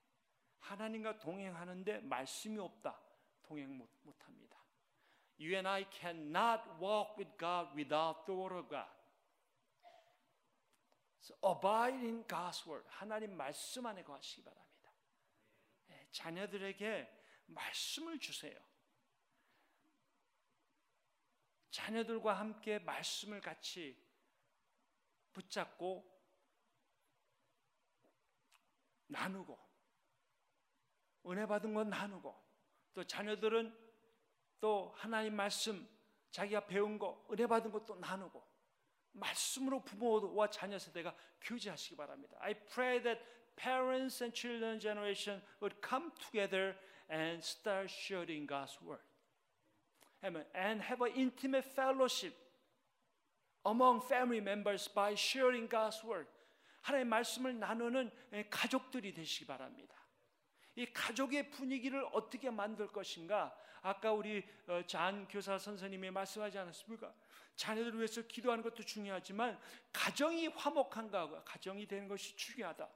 하나님과 동행하는데 말씀이 없다. 동행 못, 못 합니다. You and I cannot walk with God without the word of God. So abide in God's word. 하나님 말씀 안에 거하시기 바랍니다. 예, 자녀들에게 말씀을 주세요. 자녀들과 함께 말씀을 같이 붙잡고 나누고 은혜 받은 건 나누고 또 자녀들은 또 하나님 말씀 자기가 배운 거 은혜 받은 것도 나누고 말씀으로 부모와 자녀 세대가 교제하시기 바랍니다. I pray that parents and children generation would come together and start sharing God's word. Amen. And have an intimate fellowship among family members by sharing God's word. 하나님의 말씀을 나누는 가족들이 되시기 바랍니다. 이 가족의 분위기를 어떻게 만들 것인가? 아까 우리 어, 잔 교사 선생님이 말씀하지 않았습니까? 자녀들을 위해서 기도하는 것도 중요하지만 가정이 화목한가? 가정이 되는 것이 중요하다.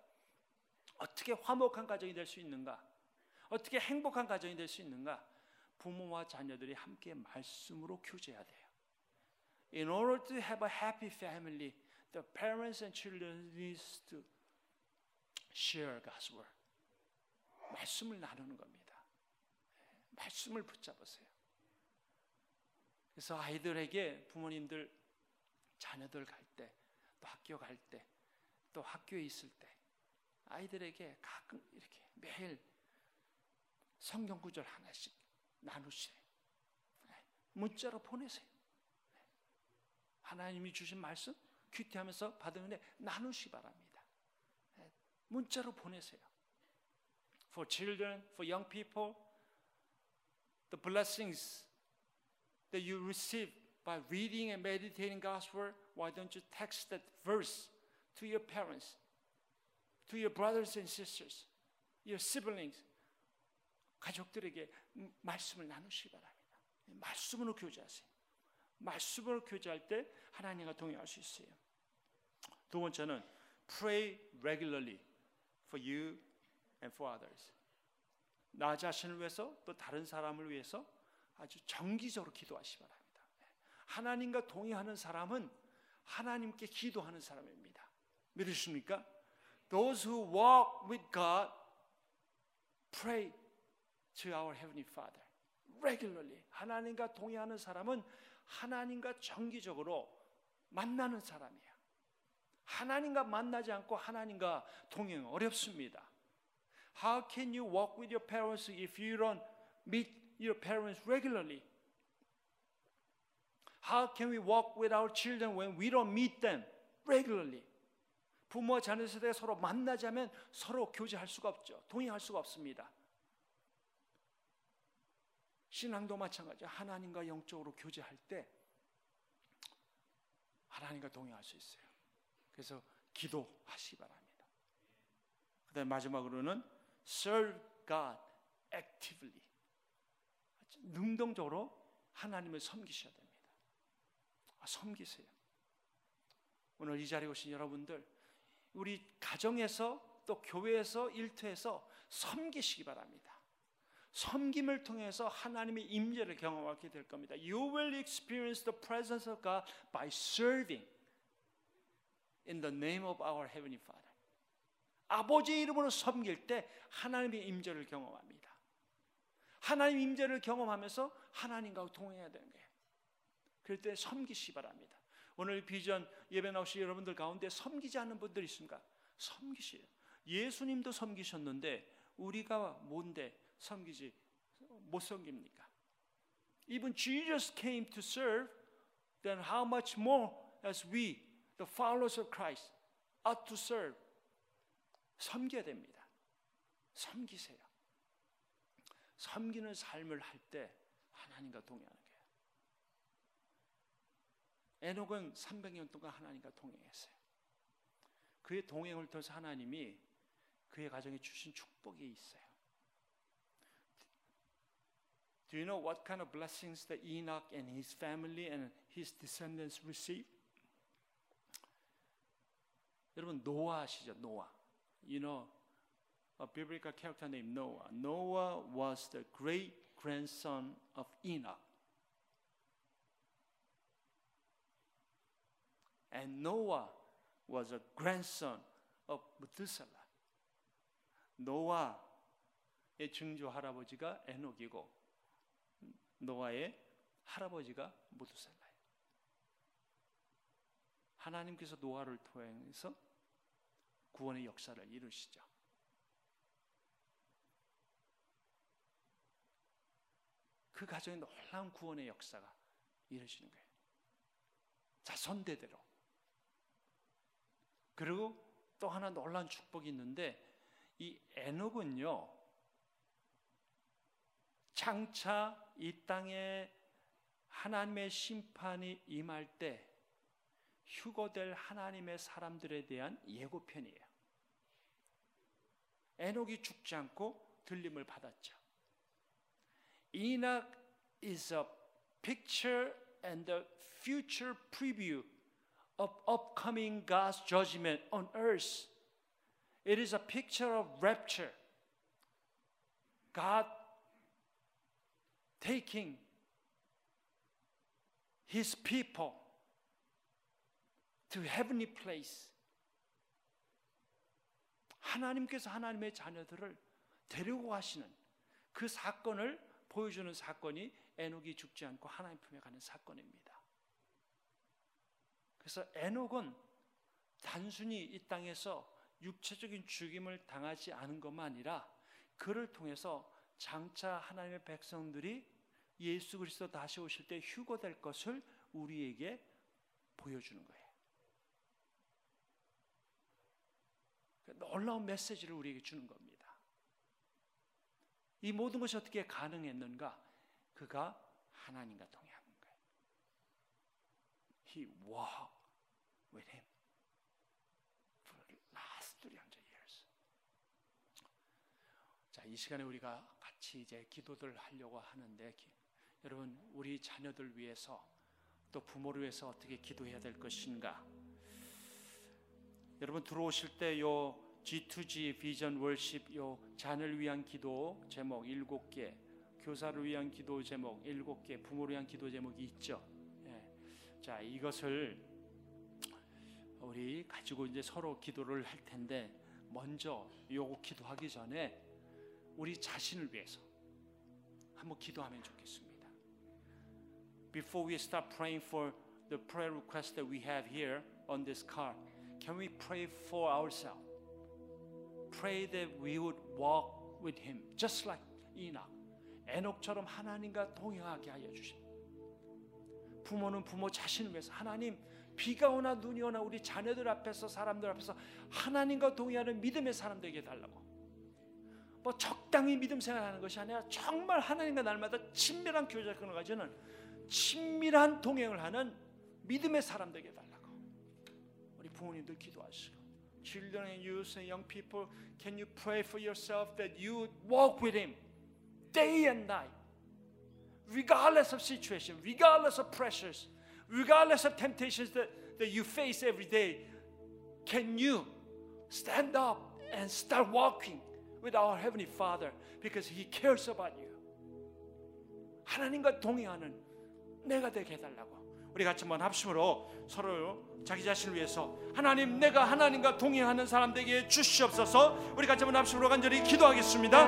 어떻게 화목한 가정이 될 수 있는가? 어떻게 행복한 가정이 될 수 있는가? 부모와 자녀들이 함께 말씀으로 교제해야 돼요. In order to have a happy family, the parents and children needs to share God's word. 말씀을 나누는 겁니다. 말씀을 붙잡으세요. 그래서 아이들에게 부모님들 자녀들 갈 때, 또 학교 갈 때, 또 학교에 있을 때 아이들에게 가끔 이렇게 매일 성경 구절 하나씩 나누세요. 문자로 보내세요. 하나님이 주신 말씀 큐티하면서 받은 은혜 나누시 바랍니다. 문자로 보내세요. For children, for young people, the blessings that you receive by reading and meditating God's word, why don't you text that verse to your parents, to your brothers and sisters, your siblings, 가족들에게 말씀을 나누시기 바랍니다. 말씀으로 교제하세요. 말씀으로 교제할 때 하나님과 동행할 수 있어요. 두 번째는 pray regularly for you and for others. 나 자신을 위해서 또 다른 사람을 위해서 아주 정기적으로 기도하시 바랍니다. 하나님과 동의하는 사람은 하나님께 기도하는 사람입니다. 믿으십니까? Those who walk with God pray to our heavenly Father regularly. 하나님과 동의하는 사람은 하나님과 정기적으로 만나는 사람이에요. 하나님과 만나지 않고 하나님과 동행 어렵습니다. How can you walk with your parents if you don't meet your parents regularly? How can we walk with our children when we don't meet them regularly? 부모와 자녀 세대가 서로 만나자면 서로 교제할 수가 없죠. 동행할 수가 없습니다. 신앙도 마찬가지. 하나님과 영적으로 교제할 때 하나님과 동행할 수 있어요. 그래서 기도하시기 바랍니다. 그다음 마지막으로는 serve God actively. 능동적으로 하나님을 섬기셔야 됩니다. 아, 섬기세요. 오늘 이 자리에 오신 여러분들, 우리 가정에서 또 교회에서 일터에서 섬기시기 바랍니다. 섬김을 통해서 하나님의 임재를 경험하게 될 겁니다. You will experience the presence of God by serving in the name of our heavenly Father. 아버지의 이름으로 섬길 때 하나님의 임재를 경험합니다. 하나님 임재를 경험하면서 하나님과 동행해야 되는 거예요. 그럴 때 섬기시 바랍니다. 오늘 비전 예배 나오신 여러분들 가운데 섬기지 않는 분들 있습니까? 섬기시요. 예수님도 섬기셨는데 우리가 뭔데 섬기지 못 섬깁니까? Even Jesus came to serve, then how much more as we, the followers of Christ, ought to serve? 섬겨야 됩니다. 섬기세요. 섬기는 삶을 할 때 하나님과 동행하는 거예요. 에녹은 300년 동안 하나님과 동행했어요. 그의 동행을 통해서 하나님이 그의 가정에 주신 축복이 있어요. Do you know what kind of blessings that Enoch and his family and his descendants received? 여러분 노아 아시죠? 노아. You know a biblical character named Noah. Noah was the great grandson of Enoch. And Noah was a grandson of Methuselah. 노아의 증조 할아버지가 에녹이고 노아의 할아버지가 무두셀라예요. 하나님께서 노아를 통해서 구원의 역사를 이루시죠. 그 가정에 놀라운 구원의 역사가 이루어지는 거예요. 자손대대로. 그리고 또 하나 놀라운 축복이 있는데 이 에녹은요. 장차 이 땅에 하나님의 심판이 임할 때 휴거될 하나님의 사람들에 대한 예고편이에요. 에녹이 죽지 않고 들림을 받았죠. Enoch is a picture and the future preview of upcoming God's judgment on earth. It is a picture of rapture. God taking his people to heavenly place. 하나님께서 하나님의 자녀들을 데리고 가시는 그 사건을 보여주는 사건이 에녹이 죽지 않고 하나님 품에 가는 사건입니다. 그래서 에녹은 단순히 이 땅에서 육체적인 죽임을 당하지 않은 것만 아니라 그를 통해서 장차 하나님의 백성들이 예수 그리스도 다시 오실 때 휴거될 것을 우리에게 보여주는 거예요. 놀라운 메시지를 우리에게 주는 겁니다. 이 모든 것이 어떻게 가능했는가? 그가 하나님과 동행한 거예요. He walked with him for the last 300 years. 자, 이 시간에 우리가 같이 이제 기도를 하려고 하는데 기, 여러분 우리 자녀들 위해서 또 부모를 위해서 어떻게 기도해야 될 것인가? 여러분 들어오실 때요 G2G 비전 월십 요 자녀를 위한 기도 제목 일곱 개, 교사를 위한 기도 제목 일곱 개, 부모를 위한 기도 제목이 있죠. 예. 자 이것을 우리 가지고 이제 서로 기도를 할 텐데 먼저 요거 기도하기 전에 우리 자신을 위해서 한번 기도하면 좋겠습니다. Before we start praying for the prayer request that we have here on this card, can we pray for ourselves? Pray that we would walk with Him, just like Enoch. 에녹처럼 하나님과 동행하게 하여 주십니다. 부모는 부모 자신을 위해서 하나님 비가 오나 눈이 오나 우리 자녀들 앞에서 사람들 앞에서 하나님과 동의하는 믿음의 사람 되게 해달라고 뭐 적당히 믿음 생활하는 것이 아니라 정말 하나님과 날마다 친밀한 교제를 끊어가지는 친밀한 동행을 하는 믿음의 사람 되게 해달라고 우리 부모님들 기도하시고 children and youth and young people can you pray for yourself that you walk with him day and night regardless of situation, regardless of pressures, regardless of temptations that, that you face every day, can you stand up and start walking with our Heavenly Father because He cares about you? 하나님과 동행하는 내가 되게 해달라고. 우리 같이 한번 합심으로 서로 자기 자신을 위해서 하나님 내가 하나님과 동행하는 사람 되게 주시옵소서. 우리 같이 한번 합심으로 간절히 기도하겠습니다.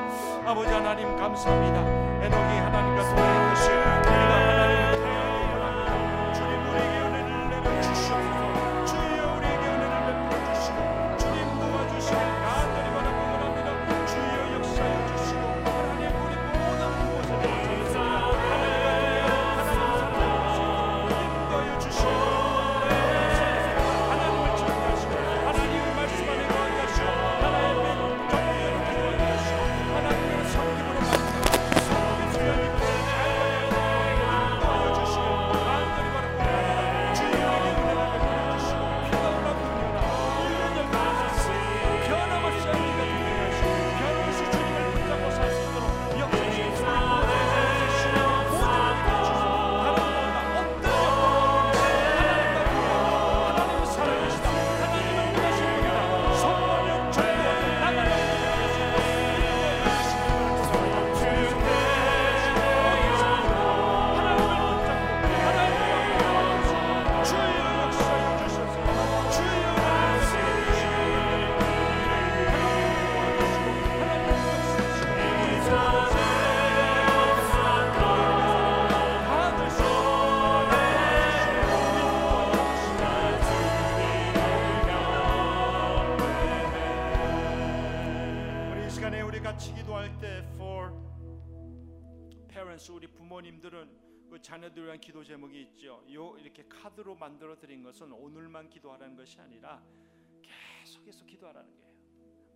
아버지 하나님 감사합니다. 에녹이 하나님과 하나님 위한 기도 제목이 있죠. 요 이렇게 카드로 만들어 드린 것은 오늘만 기도하라는 것이 아니라 계속해서 기도하라는 거예요.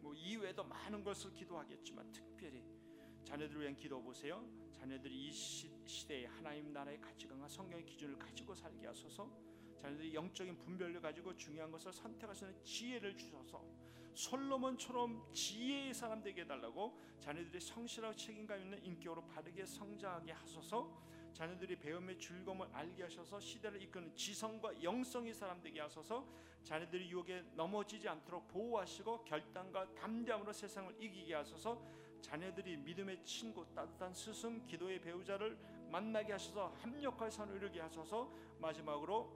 뭐 이외에도 많은 것을 기도하겠지만 특별히 자녀들을 위한 기도 보세요. 자녀들이 이 시, 시대에 하나님 나라의 가치관과 성경의 기준을 가지고 살게 하소서. 자녀들이 영적인 분별을 가지고 중요한 것을 선택할 수 있는 지혜를 주셔서 솔로몬처럼 지혜의 사람 되게 해달라고 자녀들이 성실하고 책임감 있는 인격으로 바르게 성장하게 하소서 자녀들이 배움의 즐거움을 알게 하셔서 시대를 이끄는 지성과 영성의 사람 되게 하소서. 자녀들이 유혹에 넘어지지 않도록 보호하시고 결단과 담대함으로 세상을 이기게 하소서. 자녀들이 믿음의 친구 따뜻한 스승 기도의 배우자를 만나게 하셔서 합력할 선을 이루게 하소서. 마지막으로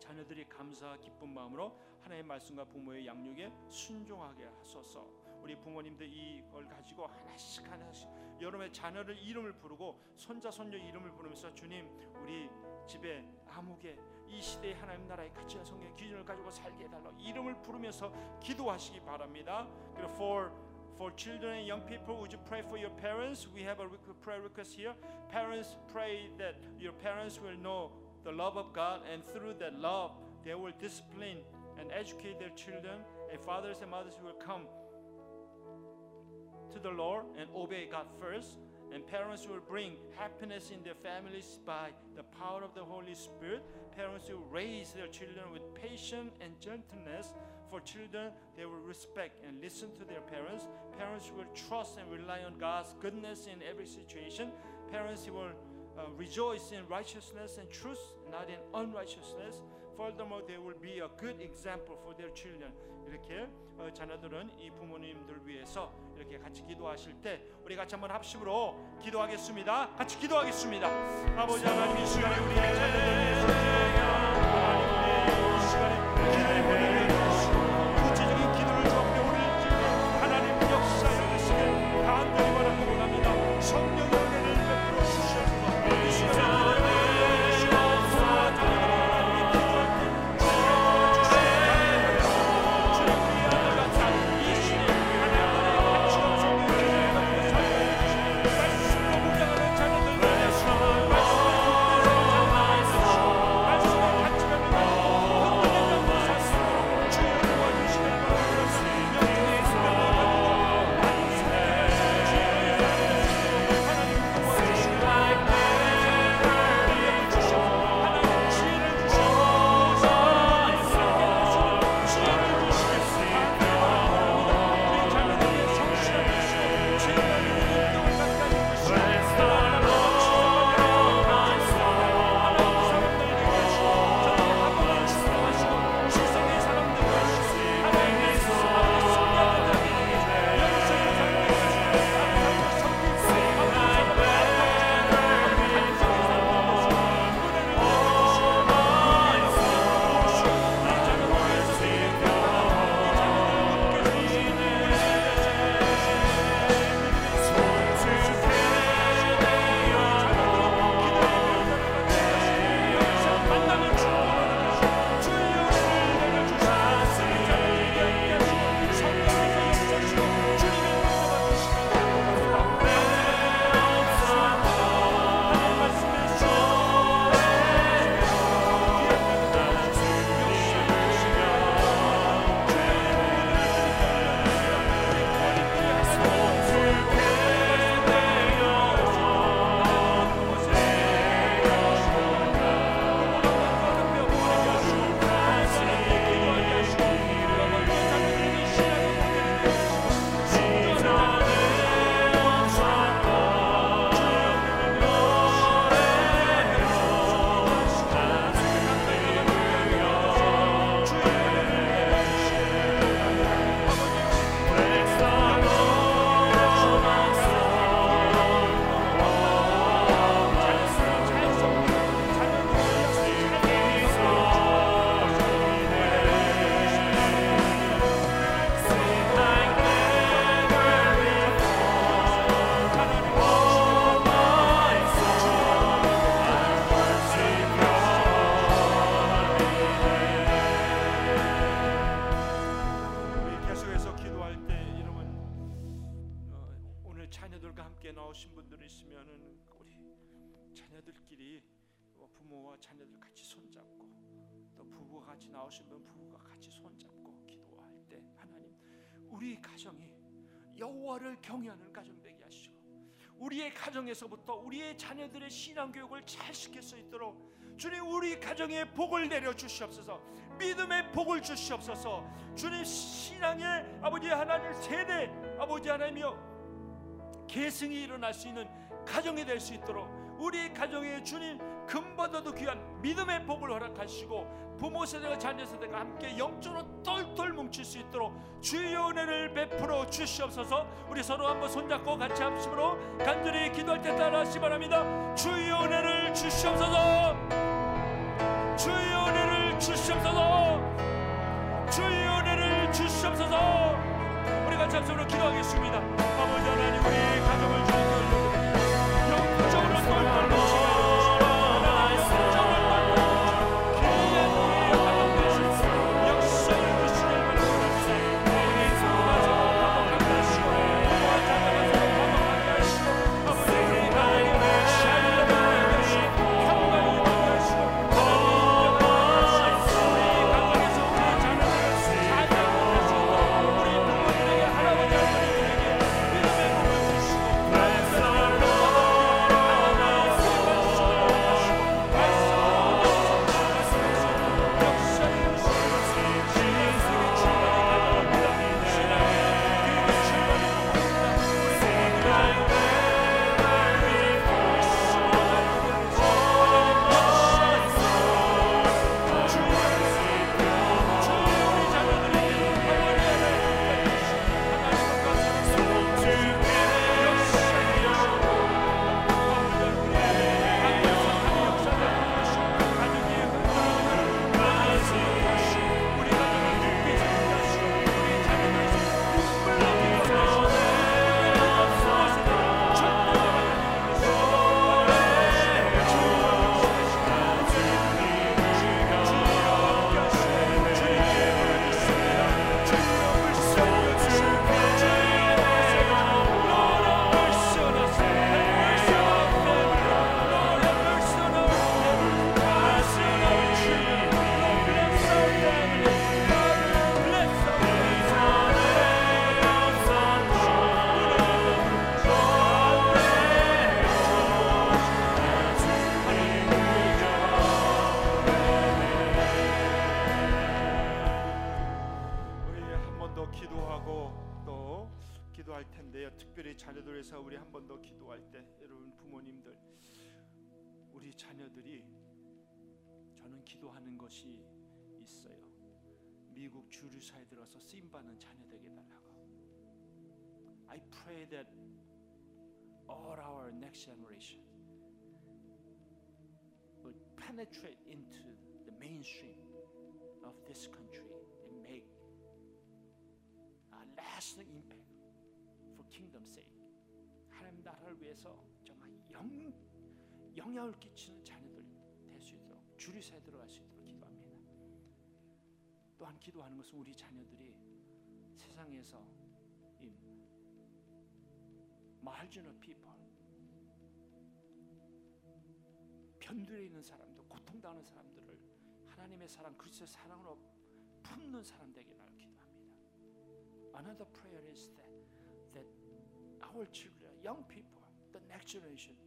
자녀들이 감사 기쁜 마음으로 하나님의 말씀과 부모의 양육에 순종하게 하소서. 우리 부모님들 이걸 가지고 하나씩 하나씩 여러분의 자녀를 이름을 부르고 손자 손녀 이름을 부르면서 주님 우리 집에 아무개 이 시대의 하나님 나라의 가치와 성경의 기준을 가지고 살게 해달라 이름을 부르면서 기도하시기 바랍니다. 그리고 for for children and young people, would you pray for your parents? We have a prayer request here. Parents pray that your parents will know the love of God, and through that love, they will discipline and educate their children. And fathers and mothers will come to the Lord and obey God first. And parents will bring happiness in their families by the power of the Holy Spirit. Parents will raise their children with patience and gentleness. For children, they will respect and listen to their parents. Parents will trust and rely on God's goodness in every situation. Parents will uh, rejoice in righteousness and truth, not in unrighteousness. Furthermore, they will be a good example for their children. 이렇게 어, 자녀들은 이 부모님들 위해서 이렇게 같이 기도하실 때 우리 같이 한번 합심으로 기도하겠습니다. 같이 기도하겠습니다. 아버지 하나님 이 시간에 시간에 기도의 보내는 구체적인 우리 하나님 역사여 주시길 간절히 우리 가정이 여호와를 경외하는 가정 되게 하시고 우리의 가정에서부터 우리의 자녀들의 신앙 교육을 잘 시킬 수 있도록 주님 우리 가정에 복을 내려 주시옵소서. 믿음의 복을 주시옵소서. 주님 신앙의 아버지 하나님 세대 아버지 하나님이여 계승이 일어날 수 있는 가정이 될 수 있도록 우리 가정에 주님 금보다도 귀한 믿음의 복을 허락하시고 부모 세대가 자녀 세대가 함께 영적으로 똘똘 뭉칠 수 있도록 주의 은혜를 베풀어 주시옵소서. 우리 서로 한번 손잡고 같이 합심으로 간절히 기도할 때 따라 하시 바랍니다. 주의 은혜를 주시옵소서. 주의 은혜를 주시옵소서. 주의 은혜를 주시옵소서. 우리 같이 합심으로 기도하겠습니다. 아버지 하나님 우리 가정을 올 저는 기도하는 것이 있어요. 미국 주류사에 들어서 쓰임 받는 자녀 되게 달라고. I pray that all our next generation will penetrate into the mainstream of this country and make a lasting impact for kingdom's sake. 하나님 나라를 위해서 정말 영, 영향을 끼치는 있도록 주류사에 들어갈 수 있도록 기도합니다. 또한 기도하는 것은 우리 자녀들이 세상에서 이 marginal people 변두에 있는 사람들, 고통당하는 사람들을 하나님의 사랑, 그리스도의 사랑으로 품는 사람 되게 날 기도합니다. Another prayer is that that our children, young people, the next generation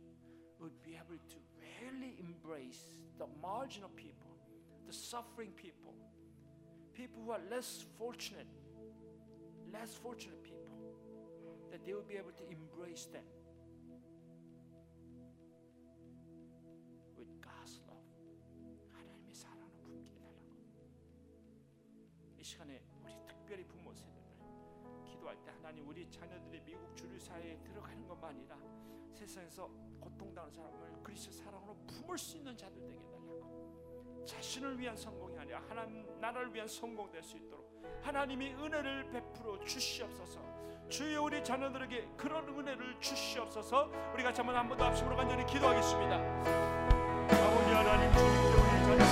would be able to really embrace the marginal people, the suffering people, people who are less fortunate, less fortunate people, that they will be able to embrace them with God's love. 하나님의 사랑을 품게 해달라고. 이 시간에 우리 특별히 부모 세대들 기도할 때 하나님 우리 자녀들이 미국 주류 사회에 들어가는 것만 아니라 세상에서 고통당하는 사람을 그리스도 사랑으로 품을 수 있는 자들 되게 해달라고. 자신을 위한 성공이 아니라 하나님 나라를 위한 성공 될 수 있도록 하나님이 은혜를 베풀어 주시옵소서. 주여 우리 자녀들에게 그런 은혜를 주시옵소서. 우리 같이 한번 한번 더 합심으로 간절히 기도하겠습니다. 아버지 하나님 주님께 우리 자녀들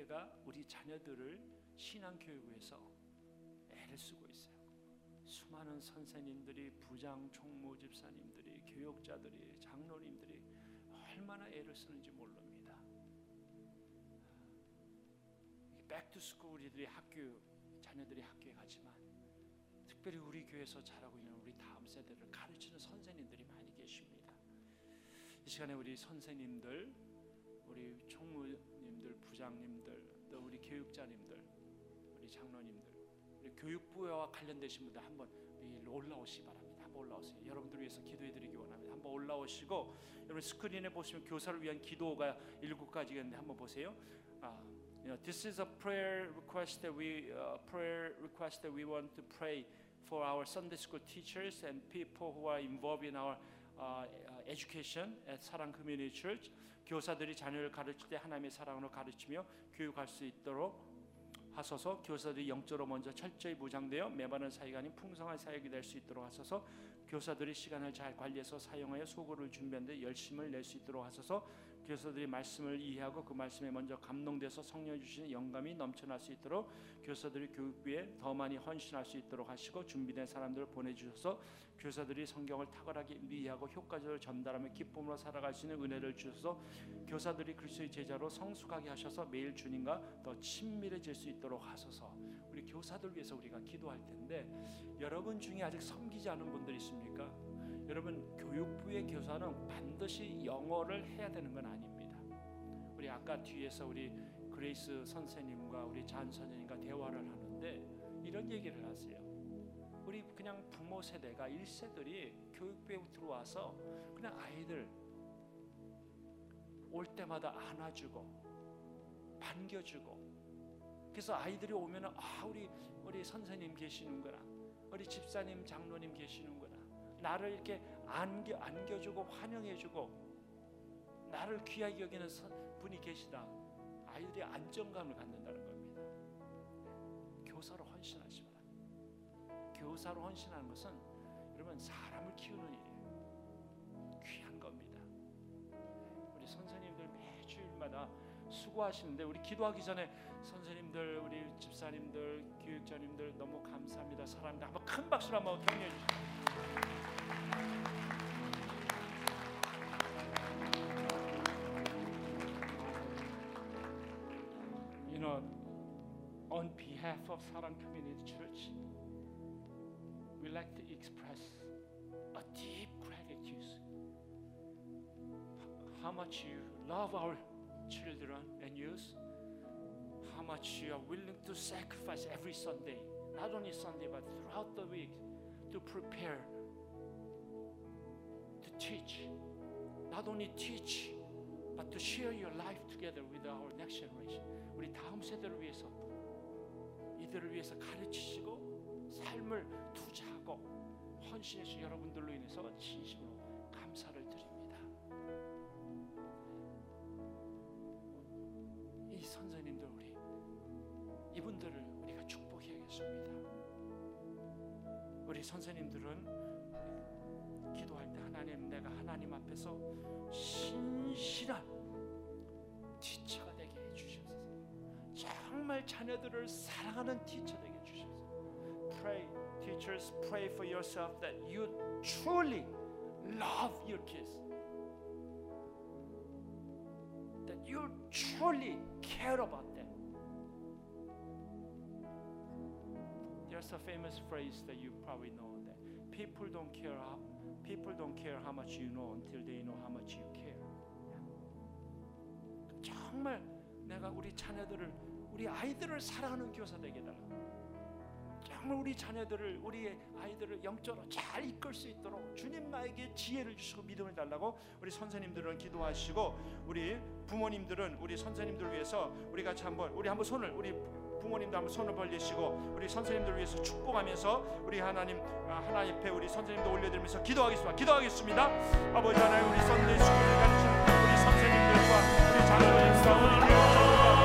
교회가 우리 자녀들을 신앙 교육에서 애를 쓰고 있어요. 수많은 선생님들이 부장 총무 집사님들이 교역자들이 장로님들이 얼마나 애를 쓰는지 모릅니다. Back to school 우리들이 학교 자녀들이 학교에 가지만 특별히 우리 교회에서 자라고 있는 우리 다음 세대를 가르치는 선생님들이 많이 계십니다. 이 시간에 우리 선생님들, 우리 총무 님들, 부장님들, 또 우리 교육자님들, 우리 장로님들, 우리 교육부와 관련되신 분들 한번 위로 올라오시 바랍니다. 한번 올라오세요. 여러분들 위해서 기도해드리기 원합니다. 한번 올라오시고 여러분 스크린에 보시면 교사를 위한 기도가 일곱 가지가 있는데 한번 보세요. 아, you know, this is a prayer request that we uh, prayer request that we want to pray for our Sunday school teachers and people who are involved in our uh, education at 사랑 Community Church. 교사들이 자녀를 가르칠 때 하나님의 사랑으로 가르치며 교육할 수 있도록 하소서. 교사들이 영적으로 먼저 철저히 무장되어 메마른 사이가 아닌 풍성한 사역이 될 수 있도록 하소서. 교사들이 시간을 잘 관리해서 사용하여 소고를 준비하는데 열심을 낼 수 있도록 하소서 교사들이 말씀을 이해하고 그 말씀에 먼저 감동돼서 성령 주시는 영감이 넘쳐날 수 있도록 교사들이 교육비에 더 많이 헌신할 수 있도록 하시고 준비된 사람들을 보내주셔서 교사들이 성경을 탁월하게 이해하고 효과적으로 전달하며 기쁨으로 살아갈 수 있는 은혜를 주셔서 교사들이 그리스도의 제자로 성숙하게 하셔서 매일 주님과 더 친밀해질 수 있도록 하소서 우리 교사들 위해서 우리가 기도할 텐데 여러분 중에 아직 섬기지 않은 분들 있습니까? 여러분 교육부의 교사는 반드시 영어를 해야 되는 건 아닙니다. 우리 아까 뒤에서 우리 그레이스 선생님과 우리 잔 선생님과 대화를 하는데 이런 얘기를 하세요. 우리 그냥 부모 세대가 1세들이 교육부에 들어와서 그냥 아이들 올 때마다 안아주고 반겨주고 그래서 아이들이 오면 아 우리 우리 선생님 계시는구나 우리 집사님 장로님 계시는구나 나를 이렇게 안겨 안겨주고 환영해주고 나를 귀하게 여기는 분이 계시다 아이들이 안정감을 갖는다는 겁니다. 교사로 헌신하시 바랍니다. 교사로 헌신하는 것은 여러분 사람을 키우는 일이에요. 귀한 겁니다. 우리 선생님들 매주일마다 수고하시는데 우리 기도하기 전에 선생님들 우리 집사님들 교육자님들 너무 감사합니다. 사랑합니다 한번 큰 박수로 한번 격려해 주시죠 You know, on behalf of Sarang Community Church, we like to express a deep gratitude. How much you love our children and youth, how much you are willing to sacrifice every Sunday, not only Sunday but throughout the week, to prepare, to teach, not only teach, but to share your life together with our next generation. 우리 다음 세대를 위해서 이들을 위해서 가르치시고 삶을 투자하고 헌신해주신 여러분들로 인해서 진심으로 감사를 드립니다. 이 선생님들 우리 이분들을 우리가 축복해야겠습니다. 우리 선생님들은 기도할 때 하나님 내가 하나님 앞에서 신실한 티처가 되게 해주셔서 정말 자녀들을 사랑하는 티처 되게 해주셔서 Pray, teachers, pray for yourself that you truly love your kids. That you truly care about There's a famous phrase that you probably know that people don't care how people don't care how much you know until they know how much you care. 정말 내가 우리 자녀들을 우리 아이들을 사랑하는 교사 되게 달라. 정말 우리 자녀들을 우리 아이들을 영적으로 잘 이끌 수 있도록 주님 나에게 지혜를 주시고 믿음을 달라고 우리 선생님들은 기도하시고 우리 부모님들은 우리 선생님들 위해서 우리 같이 한번 우리 한번 손을 우리 부모님도 한번 손을 벌리시고 우리 선생님들 위해서 축복하면서 우리 하나님 아, 하나님 앞에 우리 선생님도 올려드리면서 기도하겠습니다. 기도하겠습니다. 아버지 하나님 우리 선대 스쿨을 가르치는 우리 선생님들과 우리 장로님과 우리 교육자들과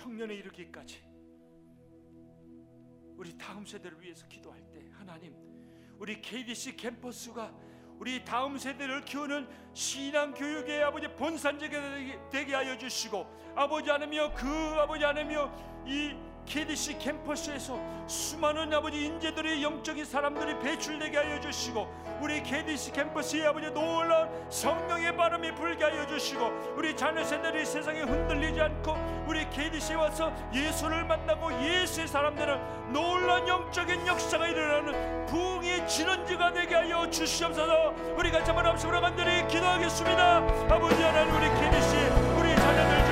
청년에 이르기까지 우리 다음 세대를 위해서 기도할 때 하나님 우리 KDC 캠퍼스가 우리 다음 세대를 키우는 신앙 교육의 아버지 본산제가 되게 하여 주시고 아버지 하나며 그 아버지 하나며 이 KDC 캠퍼스에서 수많은 아버지 인재들의 영적인 사람들이 배출되게 하여 주시고 우리 KDC 캠퍼스의 아버지 놀라운 성령의 바람이 불게 하여 주시고 우리 자녀 세대들이 세상에 흔들리지 않고 우리 KDC에 와서 예수를 만나고 예수의 사람들은 놀라운 영적인 역사가 일어나는 부흥의 진원지가 되게 하여 주시옵소서. 우리가 저번 앞으로 간절히 기도하겠습니다. 아버지 하나님 우리 KDC 우리 자녀들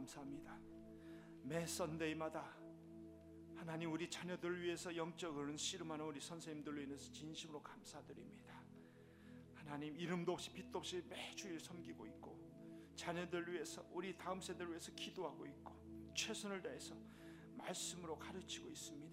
감사합니다 매 썬데이마다 하나님 우리 자녀들을 위해서 영적으로는 씨름하는 우리 선생님들로 인해서 진심으로 감사드립니다. 하나님 이름도 없이 빛도 없이 매주일 섬기고 있고 자녀들 위해서 우리 다음 세대를 위해서 기도하고 있고 최선을 다해서 말씀으로 가르치고 있습니다.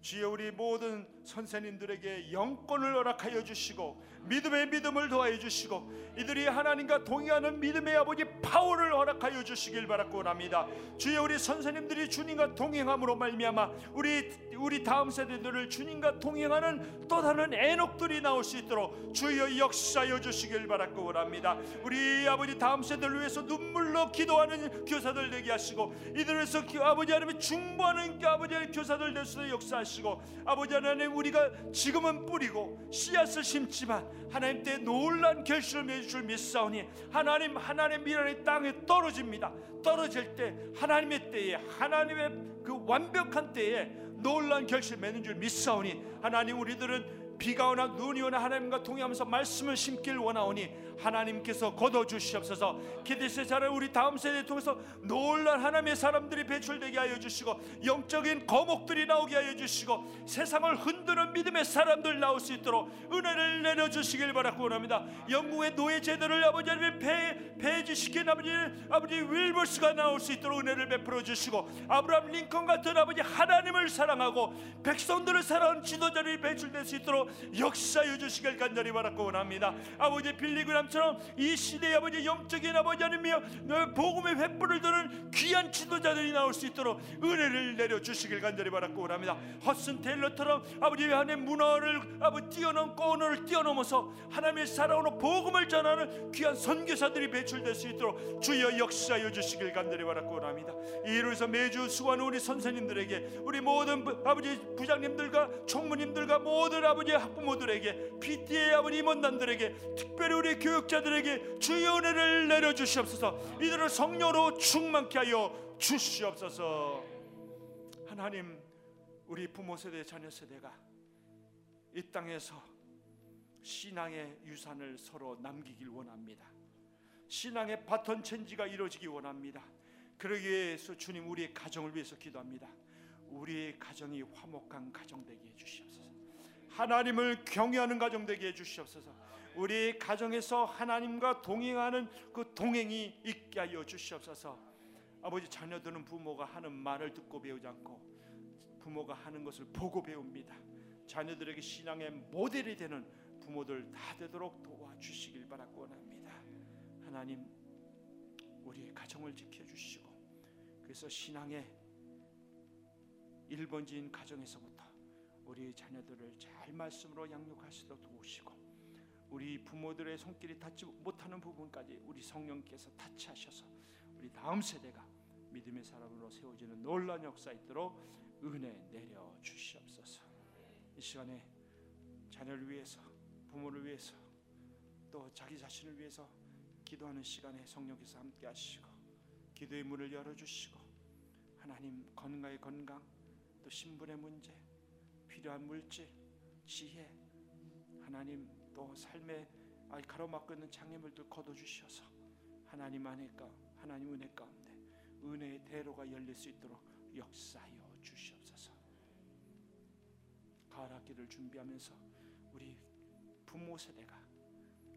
주여 우리 모든 선생님들에게 영권을 허락하여 주시고 믿음의 믿음을 더하여 주시고 이들이 하나님과 동의하는 믿음의 아버지 파워를 허락하여 주시길 바라고 원합니다. 주여 우리 선생님들이 주님과 동행함으로 말미암아 우리 우리 다음 세대들을 주님과 동행하는 또 다른 애녹들이 나올 수 있도록 주여 역사여 주시길 바라고 원합니다. 우리 아버지 다음 세대를 위해서 눈물로 기도하는 교사들 되게 하시고 이들에서 아버지 하나님 중보하는 아버지 교사들 될수 역사하시 고 아버지 하나님 우리가 지금은 뿌리고 씨앗을 심지만 하나님 때 놀란 결실을 맺을 믿사오니 하나님 하나님 미련의 땅에 떨어집니다. 떨어질 때 하나님의 때에 하나님의 그 완벽한 때에 놀란 결실 맺는 줄 믿사오니 하나님 우리들은 비가 오나 눈이 오나 하나님과 동행하면서 말씀을 심길 원하오니 하나님께서 거둬 주시옵소서. 기대세 자를 우리 다음 세대 통해서 놀란 하나님의 사람들이 배출되게 하여 주시고 영적인 거목들이 나오게 하여 주시고 세상을 흔드는 믿음의 사람들 나올 수 있도록 은혜를 내려 주시길 바라고 원합니다. 영국의 노예 제도를 아버지 하나님 폐, 폐지시킨 아버지 아버지 윌버스가 나올 수 있도록 은혜를 베풀어 주시고 아브라함 링컨 같은 아버지 하나님을 사랑하고 백성들을 사랑하는 지도자들이 배출될 수 있도록 역사여 주시길 간절히 바라고 원합니다. 아버지 빌리그람 처럼 이 시대의 아버지 영적인 아버지 하나님이여 너의 복음의 횃불을 드는 귀한 지도자들이 나올 수 있도록 은혜를 내려 주시길 간절히 바라고 원합니다. 허슨 테일러처럼 아버지 하나님 문화를 아버지 뛰어넘고 언어를 뛰어넘어서 하나님의 살아오는 복음을 전하는 귀한 선교사들이 배출될 수 있도록 주여 역사여 주시길 간절히 바라고 원합니다. 이로 해서 매주 수고하는 우리 선생님들에게 우리 모든 부- 아버지 부장님들과 총무님들과 모든 아버지 학부모들에게 PTA 아버지 임원단들에게 특별히 우리 교육 자들에게 주의 은혜를 내려 주시옵소서. 이들을 성령으로 충만케 하여 주시옵소서. 하나님 우리 부모 세대 자녀 세대가 이 땅에서 신앙의 유산을 서로 남기길 원합니다. 신앙의 바톤 체인지가 이루어지기 원합니다. 그러기 위해서 주님 우리의 가정을 위해서 기도합니다. 우리의 가정이 화목한 가정 되게 해 주시옵소서. 하나님을 경외하는 가정 되게 해 주시옵소서 우리 가정에서 하나님과 동행하는 그 동행이 있게 하여 주시옵소서. 아버지 자녀들은 부모가 하는 말을 듣고 배우지 않고 부모가 하는 것을 보고 배웁니다. 자녀들에게 신앙의 모델이 되는 부모들 다 되도록 도와주시길 바라고 원합니다. 하나님 우리의 가정을 지켜 주시고 그래서 신앙의 1번지인 가정에서부터 우리 자녀들을 잘 말씀으로 양육하시도록 도우시고 우리 부모들의 손길이 닿지 못하는 부분까지 우리 성령께서 타치하셔서 우리 다음 세대가 믿음의 사람으로 세워지는 놀라운 역사 있도록 은혜 내려 주시옵소서. 이 시간에 자녀를 위해서 부모를 위해서 또 자기 자신을 위해서 기도하는 시간에 성령께서 함께 하시고 기도의 문을 열어 주시고 하나님 건강의 건강 또 신분의 문제 필요한 물질 지혜 하나님 또 아, 가로막고 있는 장애물들 거둬 주셔서 하나님 안에가 하나님 은혜 가운데 은혜의 대로가 열릴 수 있도록 역사하여 주시옵소서. 가을 학기를 준비하면서 우리 부모 세대가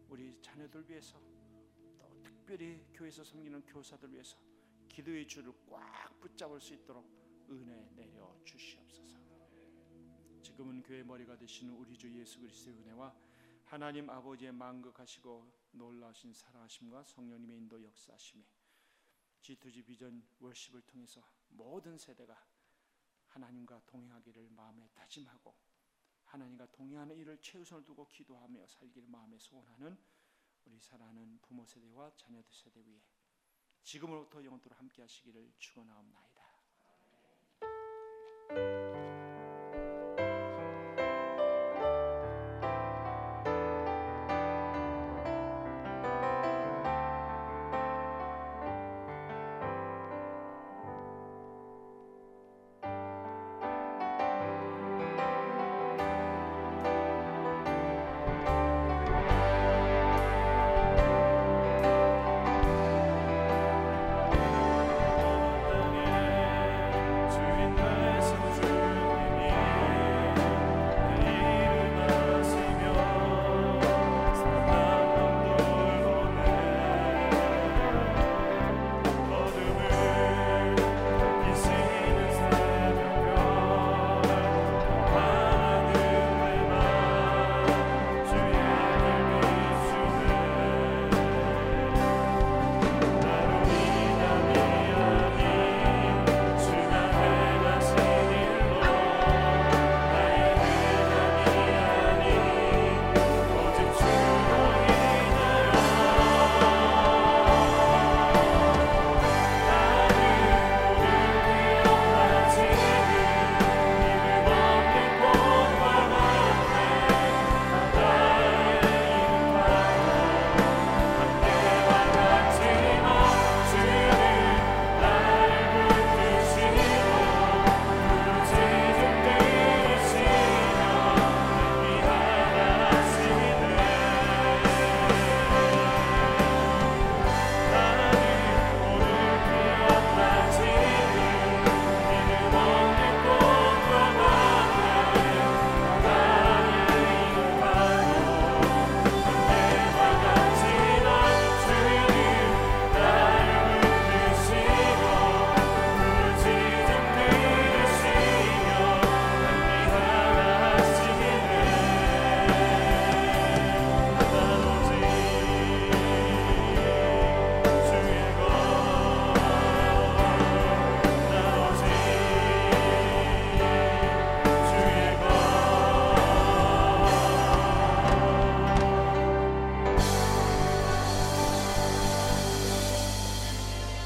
우리 자녀들 위해서 또 특별히 교회에서 섬기는 교사들 위해서 기도의 줄을 꽉 붙잡을 수 있도록 은혜 내려 주시옵소서. 지금은 교회 머리가 되시는 우리 주 예수 그리스도의 은혜와 하나님 아버지의 만극하시고 놀라신 사랑하심과 성령님의 인도 역사하심이 G2G 비전 월십을 통해서 모든 세대가 하나님과 동행하기를 마음에 다짐하고 하나님과 동행하는 일을 최우선을 두고 기도하며 살기를 마음에 소원하는 우리 사랑하는 부모 세대와 자녀들 세대 위에 지금으로부터 영원토록 함께 하시기를 축원하옵나이다.